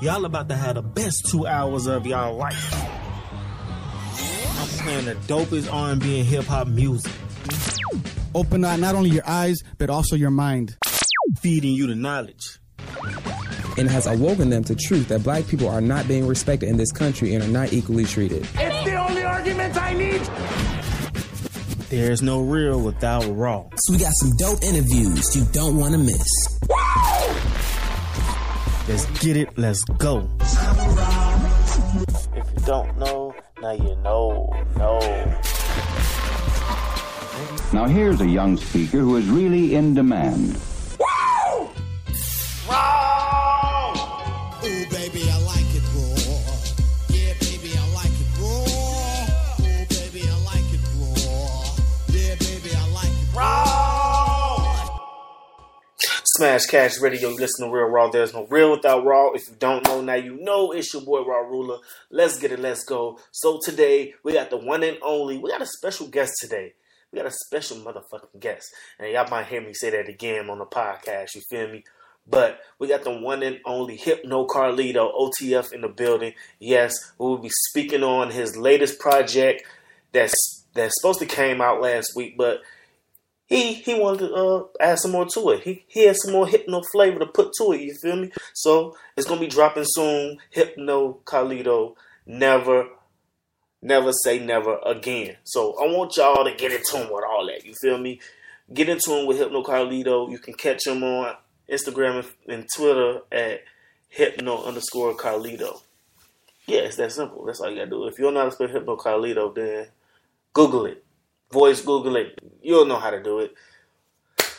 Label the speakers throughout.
Speaker 1: Y'all about to have the best two hours of y'all life. I'm playing the dopest R&B and hip hop music.
Speaker 2: Open uh, not only your eyes, but also your mind.
Speaker 1: Feeding you the knowledge.
Speaker 3: and has awoken them to truth that black people are not being respected in this country and are not equally treated.
Speaker 4: It's the only argument I need.
Speaker 1: There's no real without raw.
Speaker 5: So we got some dope interviews you don't want to miss.
Speaker 1: Let's get it. Let's go. If you don't know, now you know. Know.
Speaker 6: Now here's a young speaker who is really in demand.
Speaker 1: Smash Cash Radio, you listen to Real Raw. There's no real without Raw. If you don't know, now you know it's your boy Raw Ruler. Let's get it, let's go. So today, we got the one and only, we got a special guest today. We got a special motherfucking guest. And y'all might hear me say that again on the podcast, you feel me? But we got the one and only Hypno Carlito, OTF in the building. Yes, we will be speaking on his latest project that's that's supposed to came out last week, but he he wanted to uh, add some more to it. He he has some more hypno flavor to put to it. You feel me? So it's gonna be dropping soon. Hypno Carlito, never, never say never again. So I want y'all to get into him with all that. You feel me? Get into him with Hypno Carlito. You can catch him on Instagram and- Twitter at Hypno underscore Carlito. Yeah, it's that simple. That's all you gotta do. If you don't know how to spell Hypno Carlito, then Google it. Voice Google it. You'll know how to do it.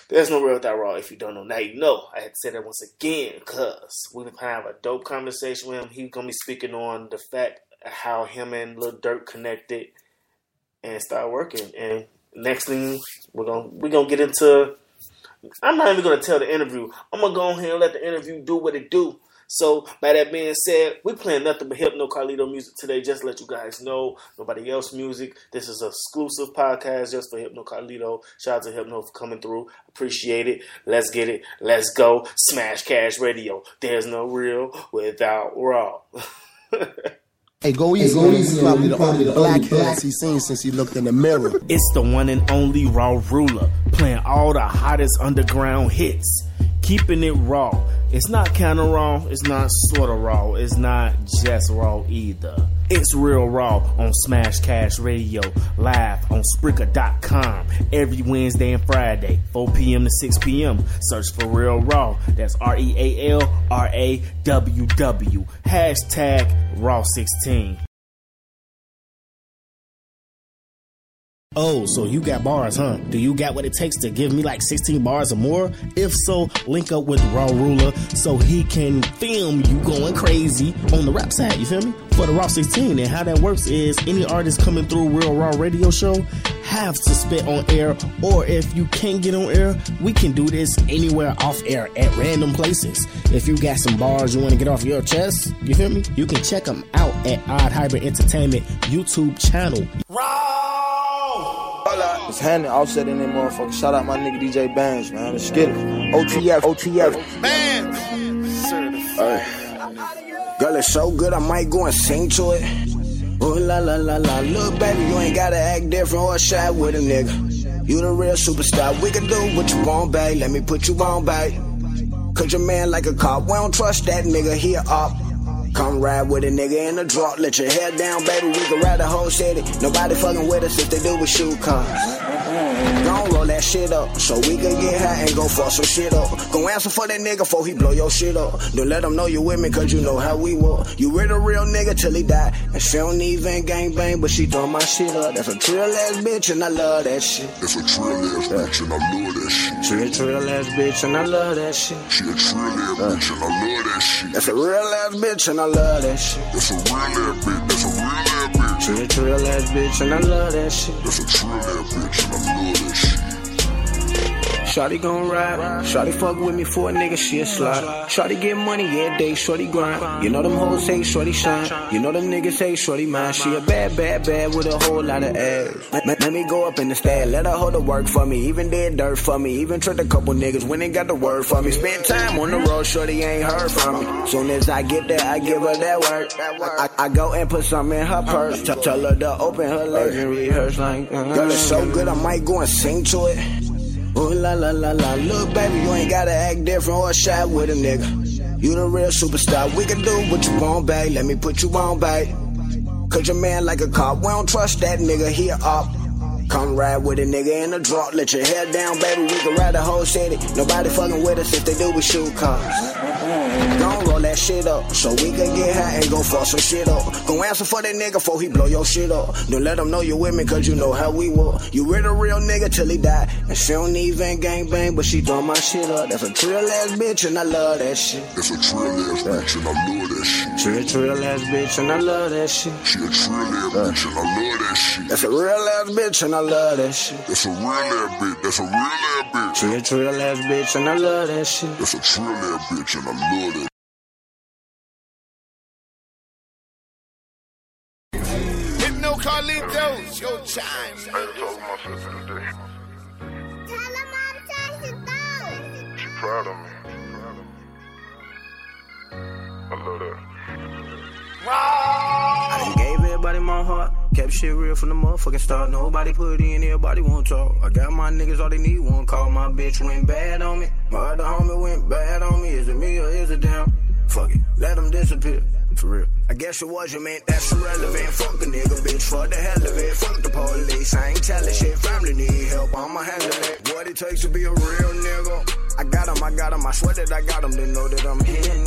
Speaker 1: There's no real without raw if you don't know. Now you know. I had to say that once again because we're gonna have a dope conversation with him. He's gonna be speaking on the fact how him and Lil Dirt connected and start working. And next thing we're gonna we're gonna get into I'm not even gonna tell the interview. I'm gonna go ahead and let the interview do what it do. So, by that being said, we playing nothing but Hypno Carlito music today. Just to let you guys know, nobody else music. This is an exclusive podcast just for Hypno Carlito. Shout out to Hypno for coming through. Appreciate it. Let's get it. Let's go. Smash Cash Radio. There's no real without raw.
Speaker 7: Hey, go easy.
Speaker 8: go
Speaker 7: on
Speaker 8: easy
Speaker 7: He's probably the
Speaker 8: He
Speaker 7: only black
Speaker 8: only black-
Speaker 7: ass he's seen since he looked in the mirror.
Speaker 1: It's the one and only Raw Ruler, playing all the hottest underground hits, keeping it raw. It's not kind of raw, it's not sort of raw, it's not just raw either. It's real raw on Smash Cash Radio, live on Spreaker.com every Wednesday and Friday, 4 p.m. to 6 p.m. Search for Real Raw. That's R E A L R A W W. Hashtag Raw16. Oh, so you got bars, huh? Do you got what it takes to give me like 16 bars or more? If so, link up with Raw Ruler so he can film you going crazy on the rap side, you feel me? For the Raw 16. And how that works is any artist coming through Real Raw Radio Show have to spit on air, or if you can't get on air, we can do this anywhere off air at random places. If you got some bars you want to get off your chest, you feel me? You can check them out at Odd Hybrid Entertainment YouTube channel.
Speaker 9: It's Handy offset in that motherfucker. Shout out my nigga DJ Bands, man. Let's get it. OTF, OTF.
Speaker 10: Man,
Speaker 9: Girl, it's so good, I might go and sing to it. Ooh la la la la. Look, baby, you ain't gotta act different or shy with a nigga. You the real superstar. We can do what you want, babe. Let me put you on, babe. Cause your man like a cop. We don't trust that nigga. He a op. Come ride with a nigga in the drop. Let your hair down, baby. We can ride the whole city. Nobody fucking with us if they do with shoe cars. Gon' roll that shit up so we can get high and go fuck some shit up. Go answer for that nigga before he blow your shit up. Don't let him know you with me cause you know how we walk. You with a real nigga till he die. And she don't even gang bang, but she throwing my shit up. That's a trill ass bitch and I love that shit.
Speaker 8: That's a trill ass bitch and I love that shit.
Speaker 9: She a trill ass bitch and I love that shit.
Speaker 8: She a trill ass bitch and I love that shit.
Speaker 9: That's a real ass bitch and I love that shit.
Speaker 8: That's a real ass bitch. That's a real ass bitch.
Speaker 9: She a trill ass bitch and I love that shit.
Speaker 8: That's a trill ass bitch and I love that shit.
Speaker 9: Shorty gon' ride. Shorty fuck with me for a nigga, she a slide. Shorty get money, yeah, day, shorty grind. You know them hoes say shorty shine. You know them niggas say shorty mine. She a bad, bad, bad with a whole lot of ass. Let, let- let me go up in the stab, let her hold the work for me. Even did dirt for me. Even tricked a couple niggas when they got the word for me. Spend time on the road, shorty ain't heard from me. Soon as I get there, I give her that work. I, I go and put some in her purse. Tell, her to open her legs and rehearse like. Girl, it's so uh-huh. good, I might go and sing to it. Ooh la la la la. Look, baby, you ain't gotta act different or shy with a nigga. You the real superstar. We can do what you want, babe. Let me put you on, babe. Cause your man like a cop. We don't trust that nigga. He op. Come ride with a nigga in the drop. Let your hair down, baby. We can ride the whole city. Nobody fucking with us if they do, we shoot cars. Gon' that shit up so we can get high and go fuck some shit up. Gon' answer for that nigga before he blow your shit up. Don't let him know you with me cause you know how we walk. You with a real nigga till he die. And she don't even gang bang, but she throw my shit up. That's a trill ass bitch and I love that shit.
Speaker 8: That's a trill ass bitch and I love that shit.
Speaker 9: She a trill ass bitch and I love that shit.
Speaker 8: She a trill ass bitch and I love that shit.
Speaker 9: That's a real ass bitch and I love that shit.
Speaker 8: That's a real ass bitch. That's a real ass bitch.
Speaker 9: She a trill ass bitch and I love that shit.
Speaker 8: That's a trill ass bitch and I love that.
Speaker 4: Carlitos, your chime.
Speaker 8: Proud of me. I love that.
Speaker 9: I done gave everybody my heart. Kept shit real from the motherfucking start. Nobody put in, everybody won't talk. I got my niggas, all they need one call. My bitch went bad on me. My other homie went bad on me. Is it me or is it them? Fuck it, let them disappear. For real. I guess it was you meant that's irrelevant. Fuck a nigga, bitch, for the hell of it. Fuck the police, I ain't telling shit. Family need help, I'ma handle it. What it takes to be a real nigga. I got 'em, I got 'em. I swear that I got 'em. They know that I'm hitting.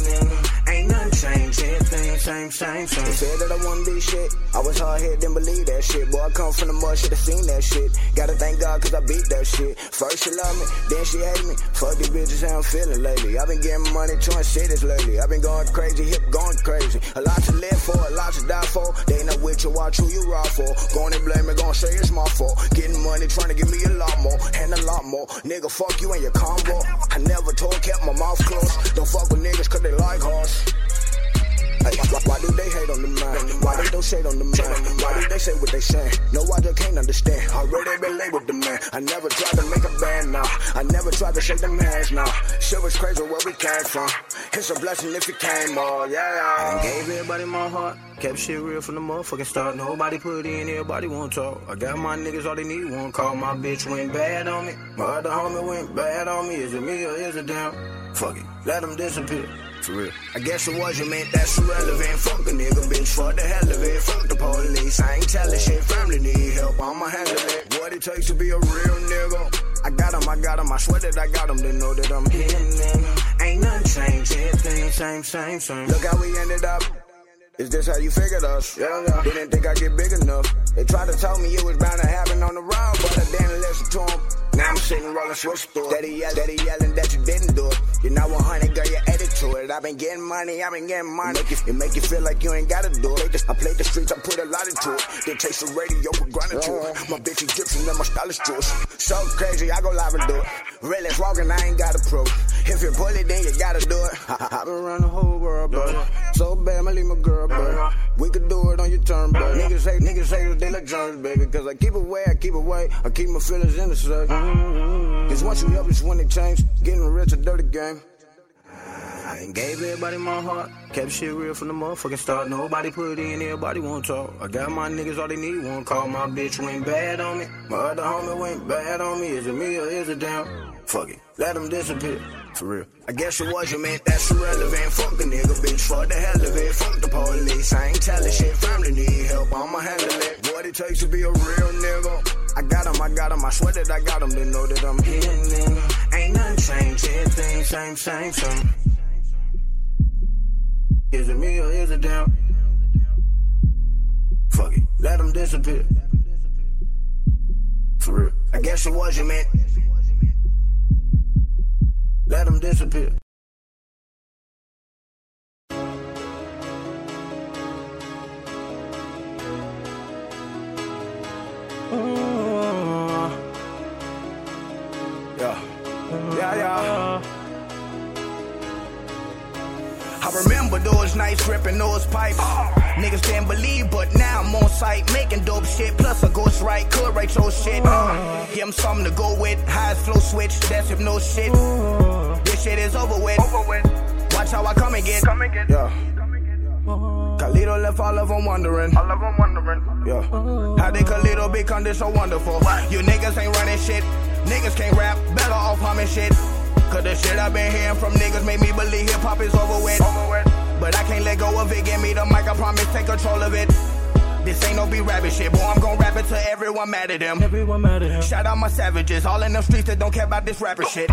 Speaker 9: Ain't nothing changed, everything same, same, same. They said that I wouldn't be shit. I was hard headed, didn't believe that shit. Boy, I come from the mud, should've seen that shit. Gotta thank God cause I beat that shit. First she love me, then she hate me. Fuck these bitches, how I'm feeling lately. I've been getting money, touring cities lately. I've been going crazy, hip going crazy. A lot to live for, a lot to die for. They ain't not with you, watch who you ride for. Going and blame me, gonna say it's my fault. Getting money, trying to give me a lot more, and a lot more. Nigga, fuck you and your combo. I never told, kept my mouth closed. Don't fuck with niggas cause they like horse. Why, why do they hate on the man? Why they don't shade on the man? Why do they say what they say? No, I just can't understand. I already been labeled the man. I never tried to make a band now. I never tried to shake them hands now. Shit was crazy where we came from. It's a blessing if it came all, yeah. I gave everybody my heart. Kept shit real from the motherfucking start. Nobody put in, everybody won't talk. I got my niggas, all they need one call. My bitch went bad on me. My other homie went bad on me. Is it me or is it them? Fuck it, let them disappear. For real. I guess it was you meant that's irrelevant. Fuck a nigga, bitch, for the hell of it. Fuck the police, I ain't telling shit. Family need help, I'ma handle it. What it takes to be a real nigga. I got 'em, I got 'em. I swear that I got. They know that I'm hitting nigga. Ain't nothing changed, everything same, same, same. Look how we ended up. Is this how you figured us? Yeah, yeah. Didn't think I'd get big enough. They tried to tell me it was bound to happen on the road, but I didn't listen to them. Now I'm sitting rolling switch through. Steady yelling, daddy yelling that you didn't do it. You're not 100, girl, you added to it. I've been getting money, I've been getting money. Make you, it make you feel like you ain't gotta do it. I played the streets, I put a lot into it. Then taste the radio with grinding to it. My bitch Egyptian and my style is Jewish. So crazy, I go live and do it. Real as walking, I ain't gotta prove. If you pull it, then you gotta do it. I've been around the whole world, but so bad, I leave my girl, but we could do it on your turn, but niggas say, niggas say that they like germs, baby. Cause I keep away, I keep away. I keep my feelings in the sack. Mm-hmm. Cause once you help, it's when it change. Getting rich, a dirty game. I ain't gave everybody my heart. Kept shit real from the motherfucking start. Nobody put in, everybody won't talk. I got my niggas, all they need one call. My bitch went bad on me. My other homie went bad on me. Is it me or is it them? Fuck it, let them disappear. For real. I guess it was you meant that's irrelevant. Fuck a nigga, bitch, for the hell of it. Fuck the police, I ain't telling shit. Family need help, I'ma handle it. What it takes to be a real nigga. I got 'em, I got 'em. I swear that I got 'em. They know that I'm hitting nigga. Ain't nothing changed, everything same, same, same. Is it me or is it them? Fuck it, let them disappear. For real. I guess it was you man. Let them disappear. Yeah. I remember those nights gripping those pipes. Niggas didn't believe, but now I'm on site making dope shit. Plus a ghost right, could write your shit. Uh, give 'em something to go with. Highs flow switch, that's if no shit. This shit is over with. Watch how I come and get. Come and get. Yeah. Carlito left all of them wondering. All of them wondering. Yeah. How did Carlito become this so wonderful? You niggas ain't running shit. Niggas can't rap. Better off humming shit. Cause the shit I've been hearing from niggas made me believe hip hop is over with. But I can't let go of it. Give me the mic, I promise, take control of it. This ain't no be rabbit shit, boy. I'm gon' rap it to everyone mad at him. Everyone mad at him. Shout out my savages, all in them streets that don't care about this rapper shit.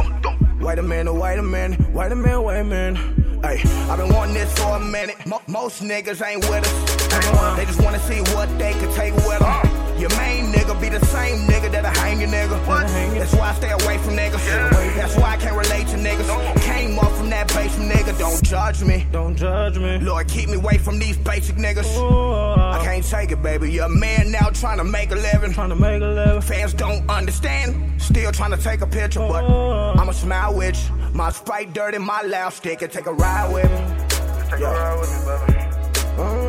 Speaker 9: Wait a minute, oh, wait a minute, wait a minute, wait a minute. Hey, I've been wanting this for a minute. Mo- most niggas ain't with us. They just wanna see what they could take with them. Your main nigga be the same nigga that'll hang your nigga. That's why I stay away from niggas. That's why I can't relate to niggas. Came up from that basement nigga. Don't judge me. Don't judge me. Lord, keep me away from these basic niggas. I can't take it, baby. You're a man now trying to make a living. Trying to make a living. Fans don't understand. Still trying to take a picture, but I'ma smile with you. My sprite dirty, my loud stick, and take a ride with me. Take a ride with me, baby. yeah.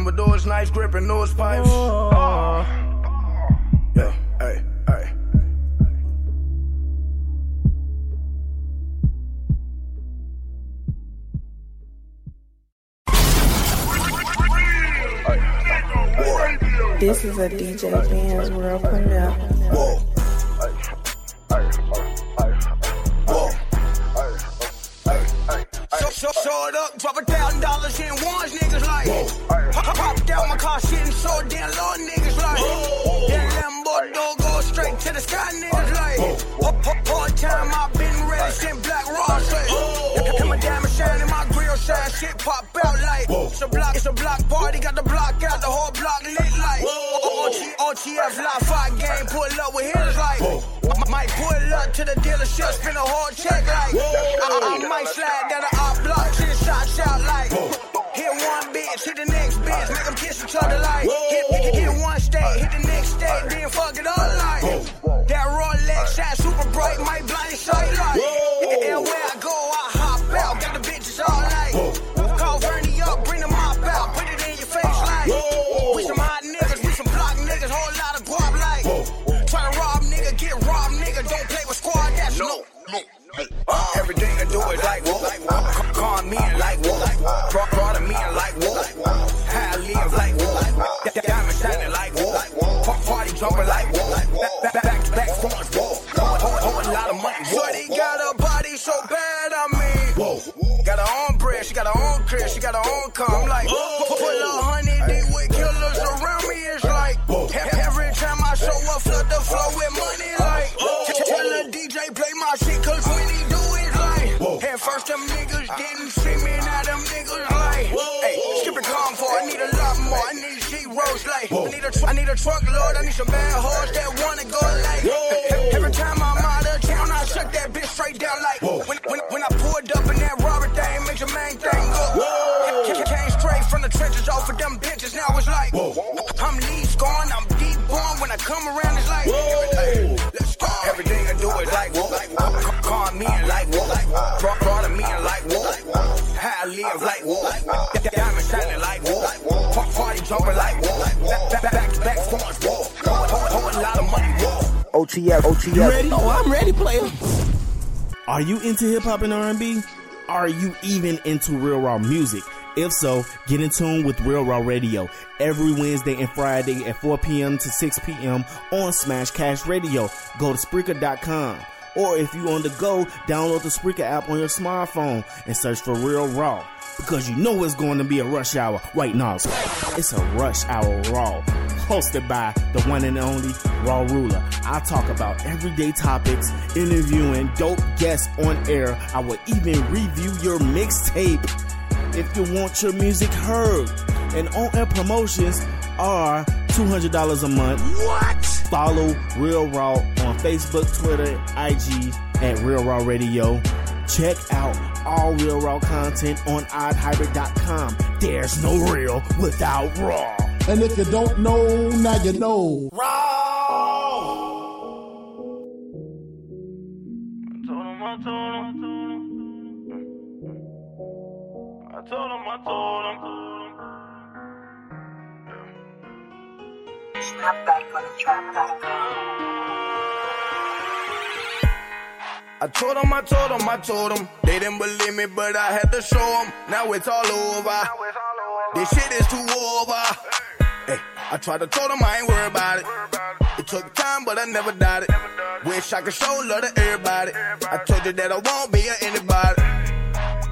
Speaker 9: I remember those nights gripping those pipes. Yeah, hey, hey.
Speaker 11: This is a DJ Benz World premiere.
Speaker 9: Show, show, it up, drop a thousand dollars in ones, niggas like. Pop, pop down my car, shit and show it down low, niggas like. That Lambo door go straight to the sky, niggas like. Hard time, i been ready, sent black raw straight. And my diamond shining, my grill shine, shit pop out like. It's a block, it's a block party, got the block out, the whole block lit like. OTF live fight game, pull up with hitters like. Might pull up to the dealership, spin a whole check like. I, I might slide down the op block, ten shots out like. Hit one bitch, hit the next bitch, make them kiss each other like. Hit, hit, hit one state, hit the next state, then fuck it all like. That Rolex shine super bright, might blind sight like. And where I go, I Diamond Party. Back, back, back lot of money.
Speaker 12: OTF, OTF.
Speaker 9: You ready?
Speaker 12: Oh, I'm ready, player.
Speaker 1: Are you into hip hop and R&B? Are you even into real raw music? If so, get in tune with Real Raw Radio every Wednesday and Friday at 4 p.m. to 6 p.m. on Smash Cash Radio. Go to Spreaker.com. Or if you on the go, download the Spreaker app on your smartphone and search for Real Raw. Because you know it's going to be a rush hour right now. It's a rush hour raw. Hosted by the one and only Raw Ruler. I talk about everyday topics, interviewing dope guests on air. I will even review your mixtape if you want your music heard. And on air promotions are $200 a month. What? Follow Real Raw on Facebook, Twitter, IG at Real Raw Radio. Check out all Real Raw content on oddhybrid.com. There's no real without raw.
Speaker 7: And if you don't know, now you know. Raw!
Speaker 9: I told him, I told him.
Speaker 11: Snap back on the trap back.
Speaker 9: I told them, I told them, I told them. They didn't believe me, but I had to show them. Now it's all over. This shit is too over. Hey, I tried to tell them I ain't worried about it. It took time, but I never it. Wish I could show love to everybody. I told you that I won't be a anybody.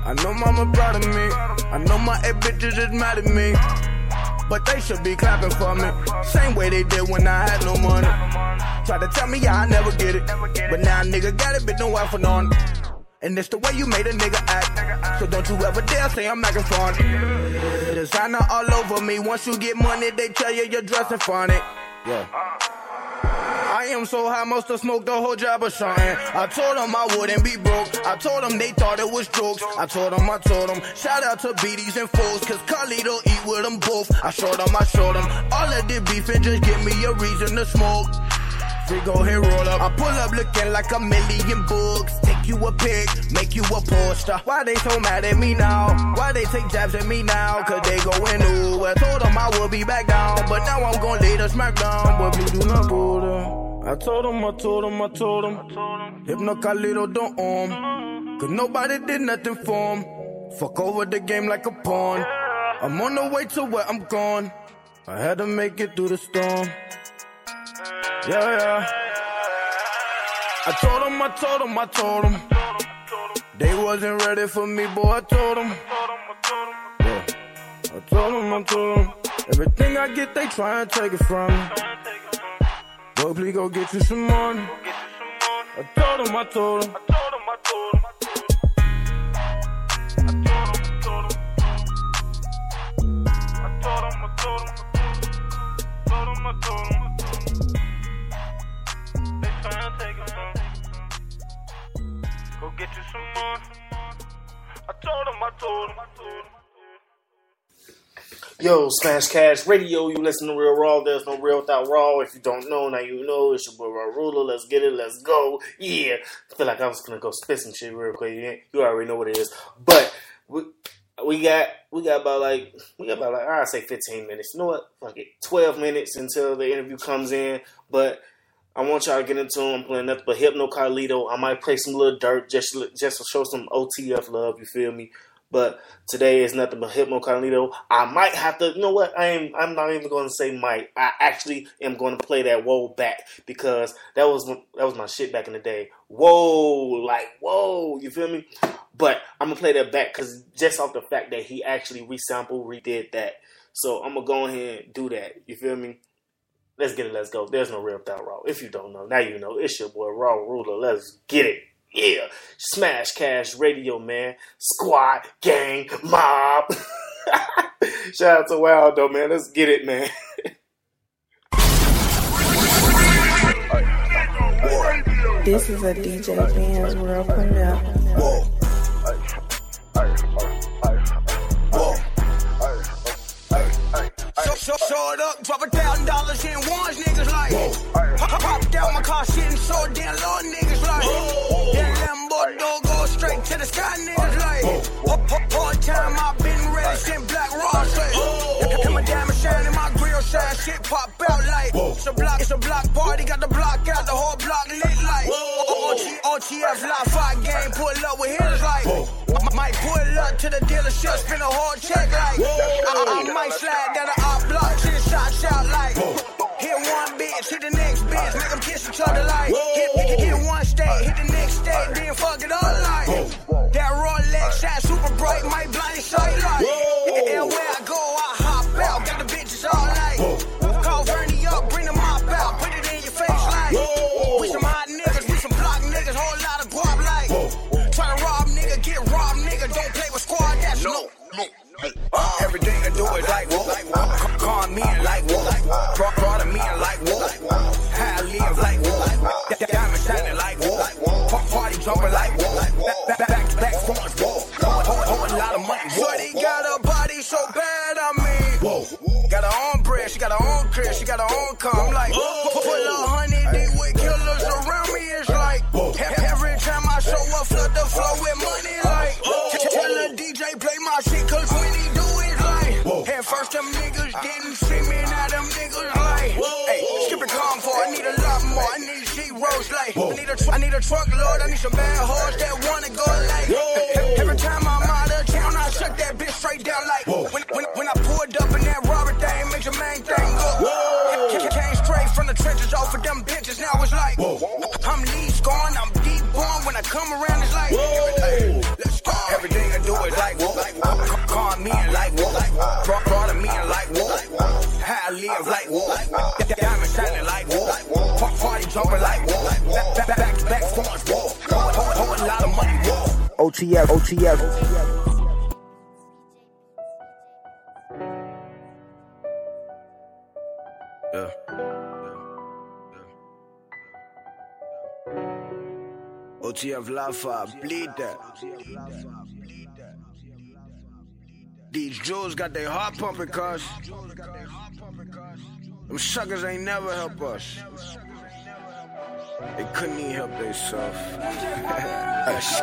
Speaker 9: I know mama proud of me. I know my ex bitches is mad at me. But they should be clapping for me. Same way they did when I had no money. Try to tell me I never get it. But now a nigga got it, but no wife for none. And it's the way you made a nigga act. So don't you ever dare say I'm acting funny. Designer all over me. Once you get money, they tell you you're dressing funny. Yeah. Uh. I am so high, must have smoked the whole job or something. I told them I wouldn't be broke. I told them they thought it was jokes. I told them, I told them. Shout out to BDs and foes, cause Carlito eat with them both. I showed them, I showed them. All of the beef and just give me a reason to smoke. Free go ahead, roll up. I pull up looking like a million books. Take you a pic, make you a poster. Why they so mad at me now? Why they take jabs at me now? Cause they going ooh. I told them I would be back down. But now I'm gonna lay the smack down. But me do not go there. I told them, I told them, I told them. Hypno Carlito don't arm. Cause nobody did nothing for him. Fuck over the game like a pawn. I'm on the way to where I'm gone. I had to make it through the storm. Yeah, yeah. I told them, I told them, I told them. They wasn't ready for me, boy. I told them. Yeah. I told them, I told them. Everything I get, they try and take it from me. Boy, please go get you some money. I told 'em, I told 'em. I told him, I. Told them, them. Go get you some more. I told him, I told him, I told him.
Speaker 1: Yo, Smash Cash Radio, you listen to Real Raw. There's no real without Raw. If you don't know, now you know. It's your boy Raw Ruler. Let's get it. Let's go. Yeah. I feel like I was gonna go spit some shit real quick. You, already know what it is. But we we got we got about like we got about like I'd say 15 minutes. You know what? Fuck it. 12 minutes until the interview comes in. But I want y'all to get into them. I'm playing nothing but Hypno Carlito. I might play some Lil Dirt just just to show some OTF love. You feel me? But today is nothing but Hypno Carlito. I might have to. You know what? I am. I'm not even going to say might. I actually am going to play that whoa back because that was that was my shit back in the day. Whoa, like whoa. You feel me? But I'm gonna play that back because just off the fact that he actually resampled, redid that. So I'm gonna go ahead and do that. You feel me? Let's get it. Let's go. There's no real without Raw. If you don't know, now you know. It's your boy Raw Ruler. Let's get it. Yeah. Smash Cash Radio, man. Squad, gang, mob. Shout out to Waldo, man. Let's get it, man.
Speaker 11: This is a DJ Benz World premiere.
Speaker 9: Show, it up, drop a thousand dollars in ones, niggas like. Pop, pop down my car, shit and show damn low, niggas like. That Lambo door go straight to the sky, niggas like. Part time, I've been ready since Black Rock straight. And my diamond shining, my grill shine, shit pop out like. It's a block, it's a block party, got the block out, the whole block lit like. OTF live fight game, pull up with hitters like. Might pull up to the dealership, spin a whole check like. I, I might slide down the op block, shit shot, shout like. Hit one bitch, hit the next bitch, make them kiss each other like. Hit, hit, hit one state, hit the next state, then fuck it all like. That Rolex shine super bright, might blind sight like. like whoa. Call me in like whoa. Brought, brought me in like whoa. How I live like whoa. Diamond shining like whoa. Party jumping like whoa. Back, to back, back, whoa. Hold, a lot of money. whoa. Shorty got a body so bad, I mean. Whoa. Got her own bread, she got her own crib, she got her own car. I'm like, whoa, pull a hundred. Need some bad hoes that wanna go like. Whoa. Every time I'm out of town, I shut that bitch straight down like. When, when, when I pulled up in that rubber thing, makes your main thing go. I came straight from the trenches off of them bitches. Now it's like, Whoa. I'm lead scoring, I'm deep born. When I come around, it's like, let's go. Everything I do is like, whoa. Ca- Call me and like, whoa. Brought, brought me and like, whoa. How I live like, whoa. Diamond shining like, whoa. Pa- Party jumping like, whoa.
Speaker 13: OTF, OTF.
Speaker 9: Yeah. OTF Lafa, bleed. These Jews got their heart pumping, cuz. Them suckers ain't never help us. They couldn't even help themselves.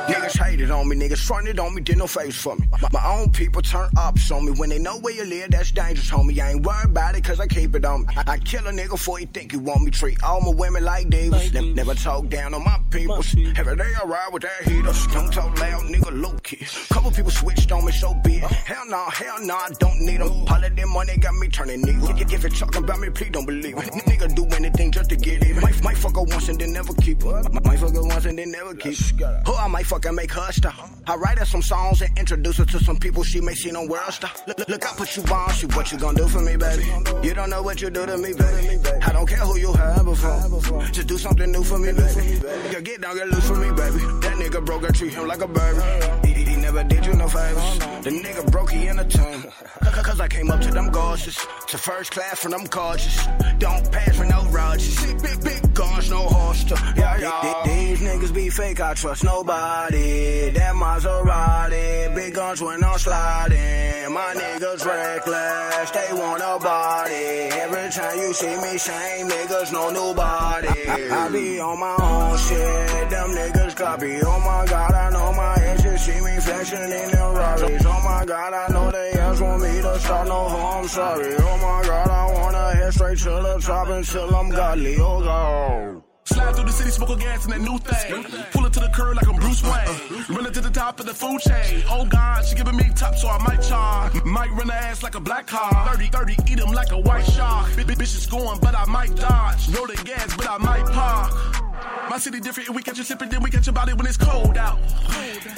Speaker 9: niggas hated on me, niggas fronted on me, did no face for me. My, my own people turn ups on me when they know where you live. That's dangerous, homie. I ain't worried about it, cause I keep it on me. I, I kill a nigga before he think he want me. Treat all my women like divas. Ne- never talk down on my people. Every day I ride with that heater. Don't talk loud, nigga, low key. Couple people switched on me, so be it. Hell no, hell no, I don't need them. Holiday money got me turning nigga. If, you're talking about me, please don't believe it. Nigga do anything just to get even. Might, might fuck her once and then never keep her. Might fuck her once and then never keep her. Who I might fucking make her stop. I write her some songs and introduce her to some people she may see no world star. Look, look, I put you on, she what you gonna do for me, baby? You don't know what you do to me, baby. I don't care who you have before. Just do something new for me, baby. Yeah, get down, get loose for me, baby. That nigga broke, I treat him like a baby. He, he never did you no favors. The nigga broke, he in a tune. Cause I came up to them gorgeous. To first class from them gorgeous. Don't pass for no Rogers. Big, big, big guns, no holster. Yeah, yeah. These niggas be fake, I trust nobody. That Maserati. Big guns when I'm sliding. My niggas reckless, they want a body. Every time you see me shame, niggas know nobody. I, I be on my own shit. Them niggas copy. Oh my god, I know my exes see me flexing in the Rarries. Oh my god, I know they ask want me to start no harm. Sorry. Oh my god, I wanna head straight to the top until I'm godly. Oh god.
Speaker 14: Slide through the city, smoking gas in that new thing. Pull it to the curb like I'm Bruce Wayne. Running to the top of the food chain. Oh God, she giving me top, so I might charge. Might run her ass like a black car. 30, 30, eat him like a white shark. Bitch is going, but I might dodge. Rolling gas, but I might park. My city different, and we catch you sipping, then we catch your body when it's cold out.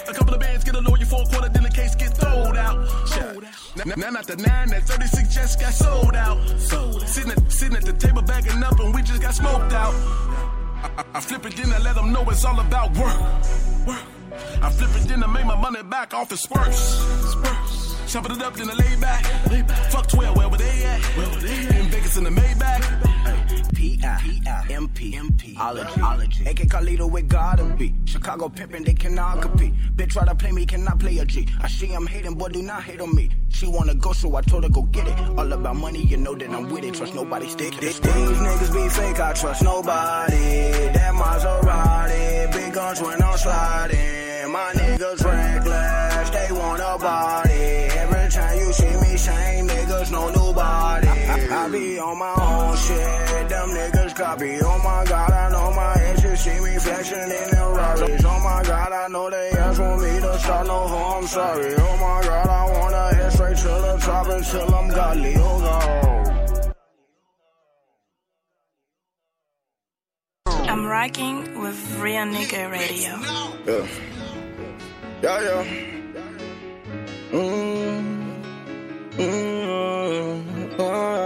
Speaker 14: A couple of bands get a lawyer for a quarter, then the case get thrown out. Now, now not the nine, that 36 just got sold out. Sitting at, sitting at the table bagging up, and we just got smoked out. I, I, flip it, then I let them know it's all about work. Work. I flip it, then I make my money back off in spurts. Spurts. Chopping it up, then I lay back. Lay back. Fuck 12, where were they at? Where were they at? In Vegas in the Maybach.
Speaker 9: P-I-M-P, ology. AK Carlito with gotta be. Chicago pimpin', they cannot compete. Bitch try to play me, cannot play a G. I see I'm hating, boy, do not hate on me. She wanna go, so I told her go get it. All about money, you know that I'm with it. Trust nobody, stick this. These niggas be fake, I trust nobody. That Maserati, big guns when I'm sliding. My niggas reckless, they want a body. Every time you see me, shame niggas know nobody. I, I be on my Oh my god, I know my exes see me flexing in the Rarries. Oh my god, I know they ask want me to start no harm. Sorry. Oh my god, I wanna head straight to the top until I'm godly. Oh god.
Speaker 12: I'm rocking with Real Nigga Radio.
Speaker 9: Yeah. Yeah, yeah. Mm. Mm. Uh.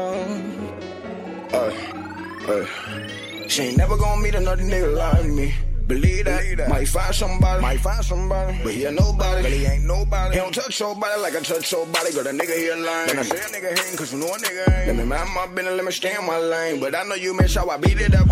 Speaker 9: Hey. She ain't never gonna meet another nigga like me. Believe that. Might find somebody. Might find somebody. But he ain't nobody. But he ain't nobody. He don't touch your body like I touch your body. Girl, that nigga here lying. When I say a nigga hating, cause you know a nigga ain't. Let me mind my business, let me stay in my lane. But I know you miss how I beat it up.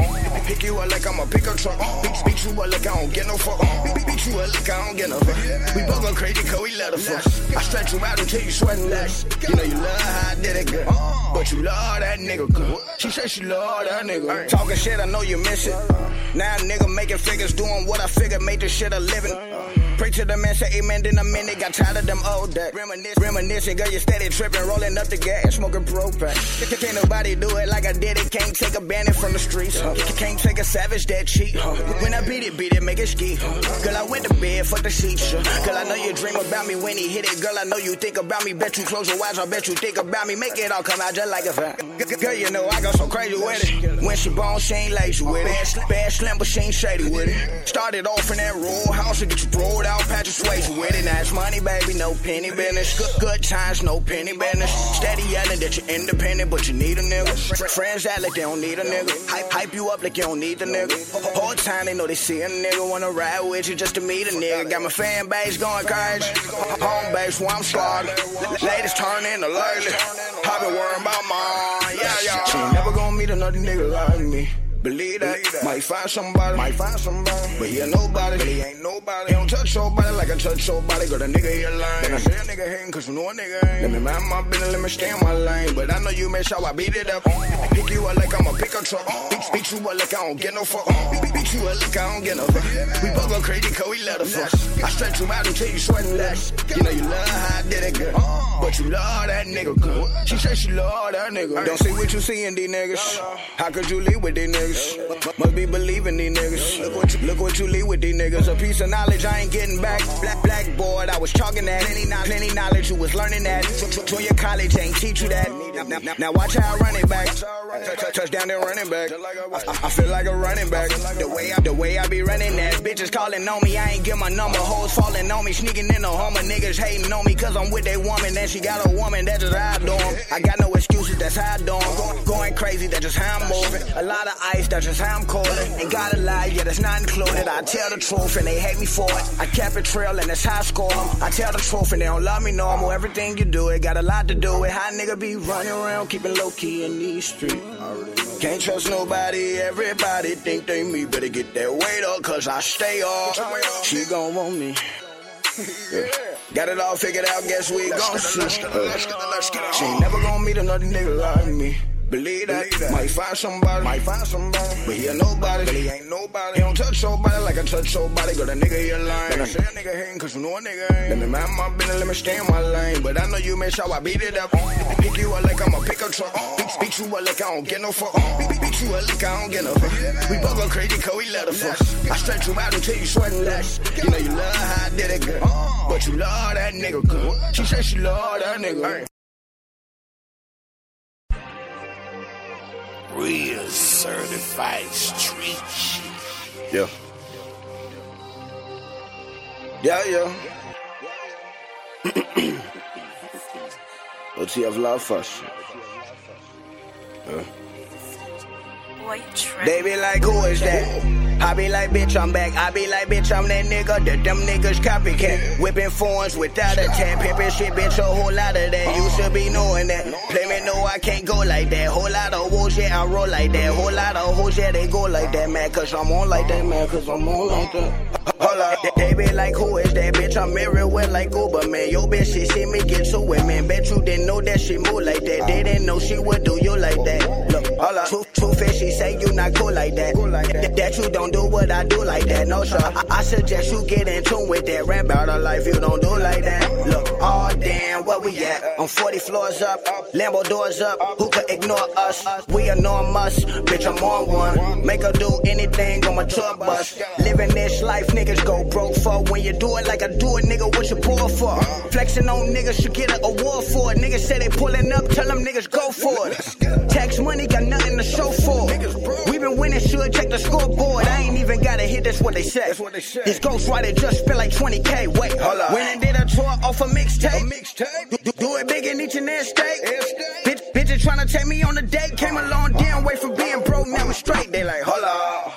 Speaker 9: Pick you up like I'm a pickup truck. Beat, beat you up like I don't get no fuck. Beat, beat you up like I don't get no fuck. We both go crazy cause we let her fuck. I stretch you out until you sweating less. You know you love how I did it, girl. But you love that nigga, girl. She said she love that nigga. Talking shit, I know you miss it. Now nigga making figures, doing what I figured made this shit a living. Pray to the man, say amen, then a minute. Got tired of them old days. Reminisce, reminiscing, girl, you steady tripping, rolling up the gas, smoking propane. Can't nobody do it like I did it. Can't take a bandit from the streets. Huh? Can't take a savage that cheat. Huh? When I beat it, beat it, make it ski. Huh? Girl, I went to bed, fuck the sheets. Huh? Girl, I know you dream about me when he hit it. Girl, I know you think about me. Bet you close your eyes, I bet you think about me. Make it all come out just like a fan. Girl, you know I go so crazy with it. When she bone, she ain't lazy with it. Bad, sl- slim, but she ain't shady with it. Started off in that roll house and get you rolled patch your swayze with it. Now money, baby, no penny business. Good, good times, no penny business. Steady yelling that you're independent, but you need a nigga. Fr- friends act like they don't need a nigga. Hype, hype you up like you don't need the nigga. Whole time they know they see a nigga wanna ride with you just to meet a nigga. Got my fan base going crazy. Home base where I'm slaughtered. Ladies turn into lately. I been worrying about mine. Yeah, yeah. She ain't never gonna meet another nigga like me. Believe that. Might find somebody. Might find somebody. But he ain't nobody. But he ain't nobody. He don't touch your body like I touch your body. Got a nigga here lying. Then I say a nigga hating cause you know a nigga ain't. Let me mind my business, let me stay in my lane. But I know you make sure I beat it up. Uh. Pick you up like I'm a pickup truck. Uh. Beat, beat you up like I don't get no fuck. Uh. Beat, beat you up like I don't get no fuck. We both go crazy cause we love the fuck. I stretch you out until you sweating less. You know you love how I did it good. But you love that nigga good. She said she love that nigga. Don't see what you see in these niggas. How could you leave with these niggas? Must be believing these niggas. Look what you look what you leave with these niggas. A piece of knowledge I ain't getting back. Black blackboard, I was chalking that. Plenty knowledge, plenty knowledge you was learning that. your college ain't teach you that. Now, now, now watch how I run it back. Touchdown then running back. I, I feel like a running back. The way I the way I be running that. Bitches calling on me, I ain't get my number. Hoes falling on me, sneaking in the home. Niggas hating on me cause I'm with that woman. Then she got a woman, that's just how I do 'em. I got no excuses, that's how I do 'em. Going, going crazy, that's just how I'm moving. A lot of ice, that's just how I'm calling. Ain't gotta lie, yeah, that's not included. I tell the truth and they hate me for it. I kept it trail and that's how I score. I tell the truth and they don't love me normal. Everything you do, it got a lot to do with how nigga be running around, keeping low key in these streets. Can't trust nobody, everybody think they me. Better get that weight up, cause I stay off. She gon' want me. Yeah. Got it all figured out, guess we gon' see. She ain't never gon' meet another nigga like me. Believe that. Might find somebody. Might find somebody. But he a nobody. But he ain't nobody. He don't touch your body like I touch your body. Got a nigga here lying. Then I say a nigga hating cause you know a nigga ain't. Let me mind my business, let me stay in my lane. But I know you make sure I beat it up. Uh. Pick you up like I'm a pickup truck. Uh. Beat, beat you up like I don't get no fuck. Uh. Beat, beat, beat you up like I don't get no fuck. We both go crazy cause we love the fuck. I stretch you out until you sweating less. You know you love how I did it good. But you love that nigga good. She said she love that nigga.
Speaker 4: Real certified street shit.
Speaker 9: Yeah. Yeah, yeah. OTF love first. Yeah. They be like, who is that? I be like, bitch, I'm back. I be like, bitch, I'm that nigga. That them niggas copycat. Whipping phones without a tap. Pimpin' shit, bitch, a whole lot of that. You should be knowing that. Play me, no, I can't go like that. Whole lot of wolves, yeah, I roll like that. Whole lot of hoes, yeah, they go like that, man. Cause I'm on like that, man. Cause I'm on like that. Hold up, they, be like, who is that bitch? I'm with like Uber, man. Yo, bitch, she see me get to it, man. Bet you didn't know that she move like that. They didn't know she would do you like that. Up, truth, truth is she say you not cool like that. That, that you don't do what I do like that, no sir. I, I suggest you get in tune with that rap about her life. You don't do like that. Look, oh damn, where we at? I'm 40 floors up, Lambo doors up. Who could ignore us? We enormous, bitch. I'm on one. Make her do anything on my tour bus. Living this life, niggas go broke for. When you do it like I do it, nigga, what you poor for? Flexing on niggas, should get an award for it. Niggas say they pulling up, tell them niggas go for it. Tax money got nothing to show for. We been winning, should check the scoreboard. I ain't even gotta hit, that's what they say. This ghostwriter just spent like 20k. Wait, hold up. When I did a tour off a mixtape, do, do, do it big in each and every state. Bitch, bitches trying to take me on a date. Came a long damn way from being broke, now we straight. They like, hold up.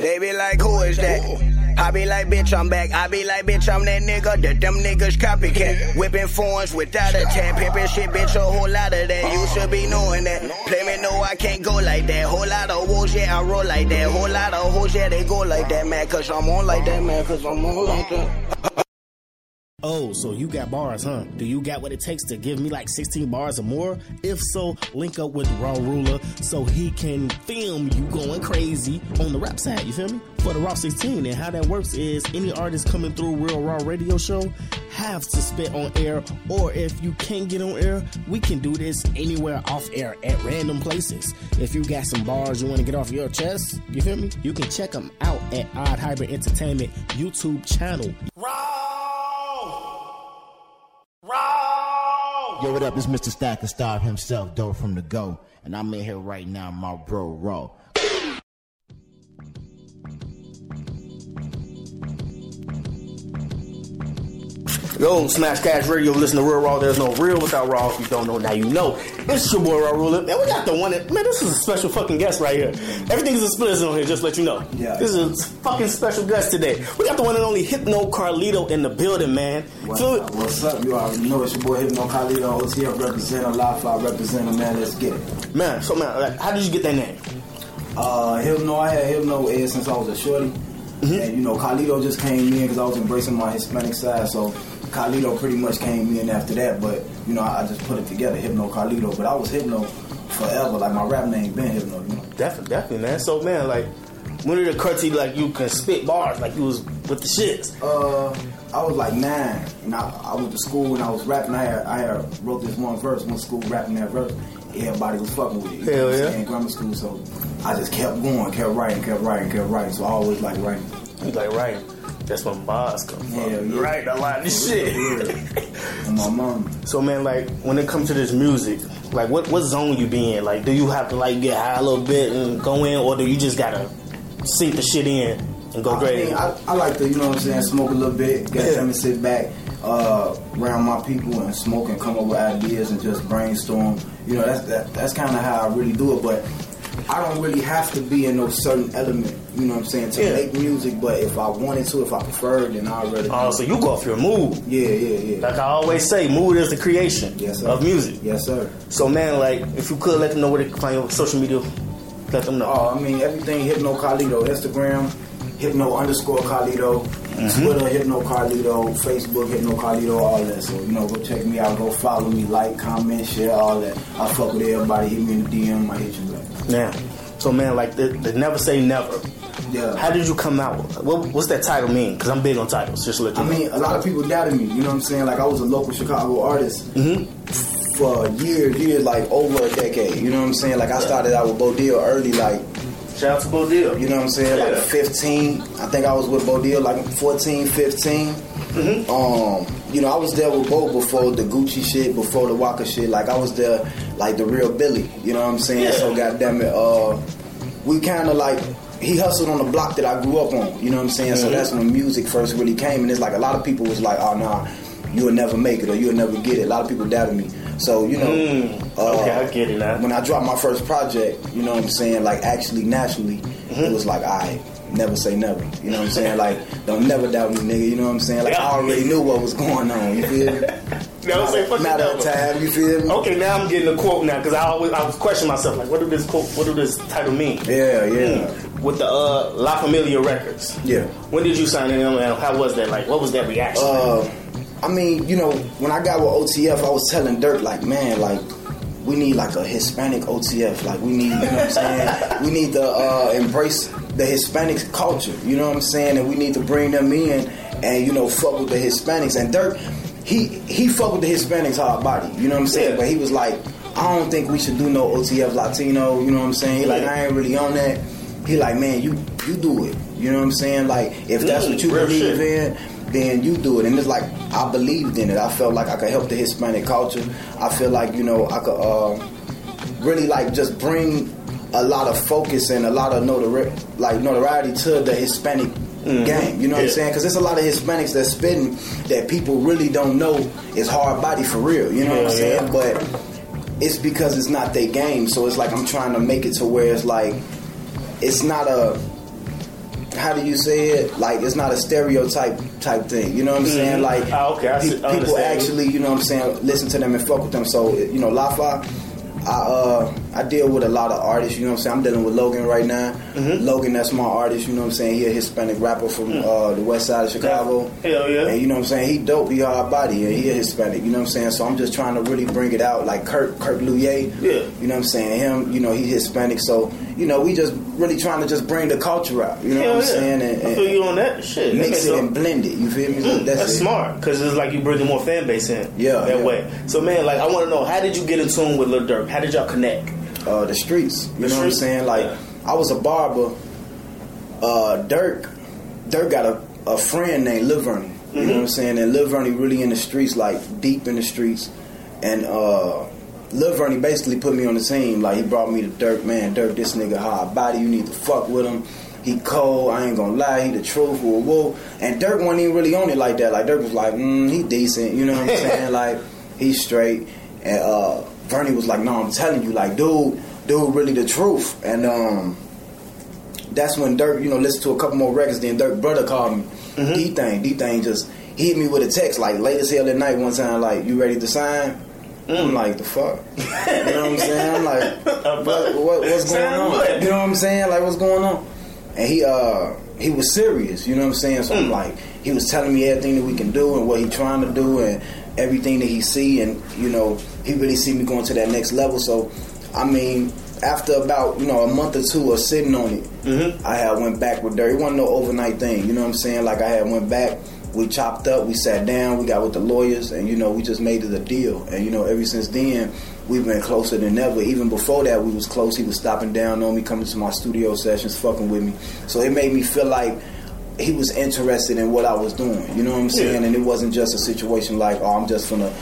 Speaker 9: They be like, who is that? I be like, bitch, I'm back. I be like, bitch, I'm that nigga. That them niggas copycat. Whipping phones without a tap. Pimpin' shit, bitch, a whole lot of that. You should be knowing that. Play me, no, I can't go like that. Whole lot of wolves, yeah, I roll like that. Whole lot of hoes, yeah, they go like that, man. Cause I'm on like that, man. Cause I'm on like that.
Speaker 15: Oh, so you got bars, huh? Do you got what it takes to give me like 16 bars or more? If so, link up with Raw Ruler so he can film you going crazy on the rap side, you feel me? For the Raw 16. And how that works is any artist coming through Real Raw Radio Show have to spit on air, or if you can't get on air, we can do this anywhere off air at random places. If you got some bars you want to get off your chest, you feel me? You can check them out at Odd Hybrid Entertainment YouTube channel.
Speaker 16: Yo, what up? This Mr. Stacker Star himself, Dope from the Go. And I'm in here right now, my bro, Raw.
Speaker 1: Yo, Smash Cash Radio, listen to Real Raw. There's no real without Raw. If you don't know, now you know. It's your boy Raw Ruler. Man, we got the one that, man, this is a special fucking guest right here. Everything's a split on here, just to let you know.
Speaker 17: Yeah.
Speaker 1: This is a fucking special guest today. We got the one and only Hypno Carlito in the building, man.
Speaker 17: What,
Speaker 1: Feel-
Speaker 17: what's up? You already know it's your boy Hypno Carlito, OTF representative, Live Fly representative, man. Let's get it.
Speaker 1: Man, so man, like, how did you get that name?
Speaker 17: Uh, Hypno, I had Hypno ever since I was a shorty.
Speaker 1: Mm-hmm.
Speaker 17: And, you know, Carlito just came in because I was embracing my Hispanic side. So, Carlito pretty much came in after that. But, you know, I, I just put it together, Hypno Carlito. But I was Hypno forever. Like, my rap name been Hypno, you know.
Speaker 1: Definitely, definitely, man. So, man, like, when did it occur to you, like, you can spit bars, like you was with the shits?
Speaker 17: Uh, I was like nine, and I, I went to school and I was rapping. I had, I had wrote this one verse, to school rapping that verse. Everybody was fucking with it. you
Speaker 1: Hell yeah.
Speaker 17: In grammar school, so I just kept going, kept writing, kept writing, kept writing. So I always like writing.
Speaker 1: You like writing? That's when bars come from.
Speaker 17: Hell yeah.
Speaker 1: Right, a lot of shit.
Speaker 17: Yeah. And my mom.
Speaker 1: So man, like when it comes to this music, like what what zone you be in? Like, do you have to like get high a little bit and go in, or do you just gotta sink the shit in and go
Speaker 17: I,
Speaker 1: crazy?
Speaker 17: I, I like to, you know what I'm saying, smoke a little bit, get
Speaker 1: Yeah.
Speaker 17: time to sit back uh, around my people and smoke and come up with ideas and just brainstorm. You know, that's that, that's kind of how I really do it. But I don't really have to be in no certain element. You know what I'm saying to
Speaker 1: Yeah.
Speaker 17: make music. But if I wanted to, if I preferred, then I'd rather.
Speaker 1: Oh, so you go off your mood.
Speaker 17: Yeah, yeah, yeah.
Speaker 1: Like I always say, mood is the creation
Speaker 17: Yes,
Speaker 1: of music.
Speaker 17: Yes, sir.
Speaker 1: So man, like if you could let them know where they can find your social media, let them know.
Speaker 17: Oh, I mean everything Hypno Carlito, Instagram, Hypno underscore Carlito,
Speaker 1: Mm-hmm.
Speaker 17: Twitter Hypno Carlito, Facebook Hypno Carlito, all that. So you know, go check me out, go follow me, like, comment, share, all that. I fuck with everybody. Hit me in the DM, I hit you back.
Speaker 1: Yeah. So man, like the, the never say never.
Speaker 17: Yeah.
Speaker 1: How did you come out? What, what's that title mean? Because I'm big on titles. Just let you
Speaker 17: I
Speaker 1: know.
Speaker 17: mean, a lot of people doubted me. You know what I'm saying? Like I was a local Chicago artist mm-hmm. for years, years, like over a decade. You know what I'm saying? Like I started out with Bo Deal early, like
Speaker 1: Shout out to Bo Deal.
Speaker 17: You know what I'm saying? Like
Speaker 1: Yeah.
Speaker 17: 15. I think I was with Bo Deal like 14, 15.
Speaker 1: Mm-hmm.
Speaker 17: Um, you know, I was there with Bo before the Gucci shit, before the Walker shit. Like I was there, like the real Billy. You know what I'm saying?
Speaker 1: Yeah.
Speaker 17: So goddamn it, uh, we kind of like he hustled on the block that I grew up on. You know what I'm saying? So
Speaker 1: Mhm.
Speaker 17: that's when the music first really came, and it's like a lot of people was like, "Oh nah, you'll never make it or you'll never get it." A lot of people doubted me. So you know,
Speaker 1: Mm.
Speaker 17: uh,
Speaker 1: Okay, I get it now.
Speaker 17: When I dropped my first project, you know what I'm saying? Like actually, naturally,
Speaker 1: Mm-hmm.
Speaker 17: it was like, I never say never. You know what I'm saying? Like, don't never doubt me, nigga. You know what I'm saying? Like, I already knew what was going on. You feel me?
Speaker 1: Never say fucking
Speaker 17: Matter of time. You feel me?
Speaker 1: Okay, now I'm getting a quote now because I always I was questioning myself like, what do this quote, what do this title mean?
Speaker 17: Yeah, yeah.
Speaker 1: Mm. With the uh, La Familia Records.
Speaker 17: Yeah.
Speaker 1: When did you sign in and how was that? Like, what was that reaction?
Speaker 17: Uh, I mean, you know, when I got with OTF, I was telling Durk, like, man, like, we need like a Hispanic OTF. Like, we need, you know what I'm saying? we need to uh, embrace the Hispanic culture, you know what I'm saying? And we need to bring them in and, you know, fuck with the Hispanics. And Durk, he he fuck with the Hispanics hard body, you know what I'm saying?
Speaker 1: Yeah.
Speaker 17: But he was like, I don't think we should do no OTF Latino, you know what I'm saying? He like, I ain't really on that. He like, man, you you do it. You know what I'm saying? Like, if that's what you
Speaker 1: real
Speaker 17: believe
Speaker 1: shit.
Speaker 17: in, then you do it. And it's like I believed in it. I felt like I could help the Hispanic culture. I feel like you know I could uh, really like just bring a lot of focus and a lot of notori- like notoriety to the Hispanic game. You know what I'm saying? Because there's a lot of Hispanics that's spitting that people really don't know is hard body for real. You know what I'm saying?
Speaker 1: yeah.
Speaker 17: But it's because it's not their game. So it's like I'm trying to make it to where it's like it's not a how do you say it? Like it's not a stereotype type thing. You know what I'm saying?
Speaker 1: Mhm.
Speaker 17: Like
Speaker 1: Ah, okay, see-
Speaker 17: people actually, you know what I'm saying, listen to them and fuck with them. So you know, Lafa, I uh I deal with a lot of artists. You know what I'm saying? I'm dealing with Logan right now.
Speaker 1: Mm-hmm.
Speaker 17: Logan, that's my artist. You know what I'm saying? He a Hispanic rapper from uh, the West Side of Chicago.
Speaker 1: Mm. Hell yeah.
Speaker 17: And you know what I'm saying? He dope. He hard body. And he a Hispanic. You know what I'm saying? So I'm just trying to really bring it out. Like Kurt Kurt Luye.
Speaker 1: Yeah.
Speaker 17: You know what I'm saying? Him. You know he Hispanic. So you know we just really trying to just bring the culture out. You know
Speaker 1: Hell
Speaker 17: what I'm
Speaker 1: yeah.
Speaker 17: saying? And,
Speaker 1: I feel you on that shit.
Speaker 17: Mix
Speaker 1: Okay,
Speaker 17: it
Speaker 1: so-
Speaker 17: and blend it. You feel me?
Speaker 1: Mm, that's
Speaker 17: it.
Speaker 1: smart because it's like you bringing more fan base in.
Speaker 17: Yeah,
Speaker 1: that
Speaker 17: yeah.
Speaker 1: way. So man, like I want to know, how did you get in tune with Lil Durk? How did y'all connect?
Speaker 17: Uh, the streets. You
Speaker 1: The
Speaker 17: know what I'm saying? Like I was a barber. Uh, Durk, Durk got a, a friend named Lil Vernie. You know what I'm saying? And Lil Vernie really in the streets, like deep in the streets. And uh, Lil Vernie basically put me on the team. Like he brought me to Durk. Man, Durk, this nigga hard body. You need to fuck with him. He cold. I ain't gonna lie. He the truth. Whoa, whoa. And Durk wasn't even really on it like that. Like Durk was like, mm, he decent. You know what I'm saying? like he's straight. And uh, Vernie was like, no, I'm telling you, like, dude, dude, really the truth. And um, that's when Durk, you know, listened to a couple more records. Then Durk brother called me. DThang, D thing just hit me with a text like late as hell at night one time, like, you ready to sign? I'm like, the fuck? you know what I'm saying? I'm like, what, what, what's going on?
Speaker 1: good.
Speaker 17: You know what I'm saying? Like, what's going on? And he uh he was serious, you know what I'm saying? So I'm like, he was telling me everything that we can do and what he trying to do and everything that he see and you know he really see me going to that next level. So I mean, after about you know a month or two of sitting on it, mm-hmm. I had went back with Durk. It wasn't no overnight thing, you know what I'm saying? Like I had went back. We chopped up, we sat down, we got with the lawyers, and you know we just made it a deal. And you know ever since then we've been closer than ever. Even before that, we was close. He was stopping down on me, coming to my studio sessions, fucking with me. So it made me feel like he was interested in what I was doing. You know what I'm saying?
Speaker 1: Yeah.
Speaker 17: And it wasn't just a situation like, oh, I'm just gonna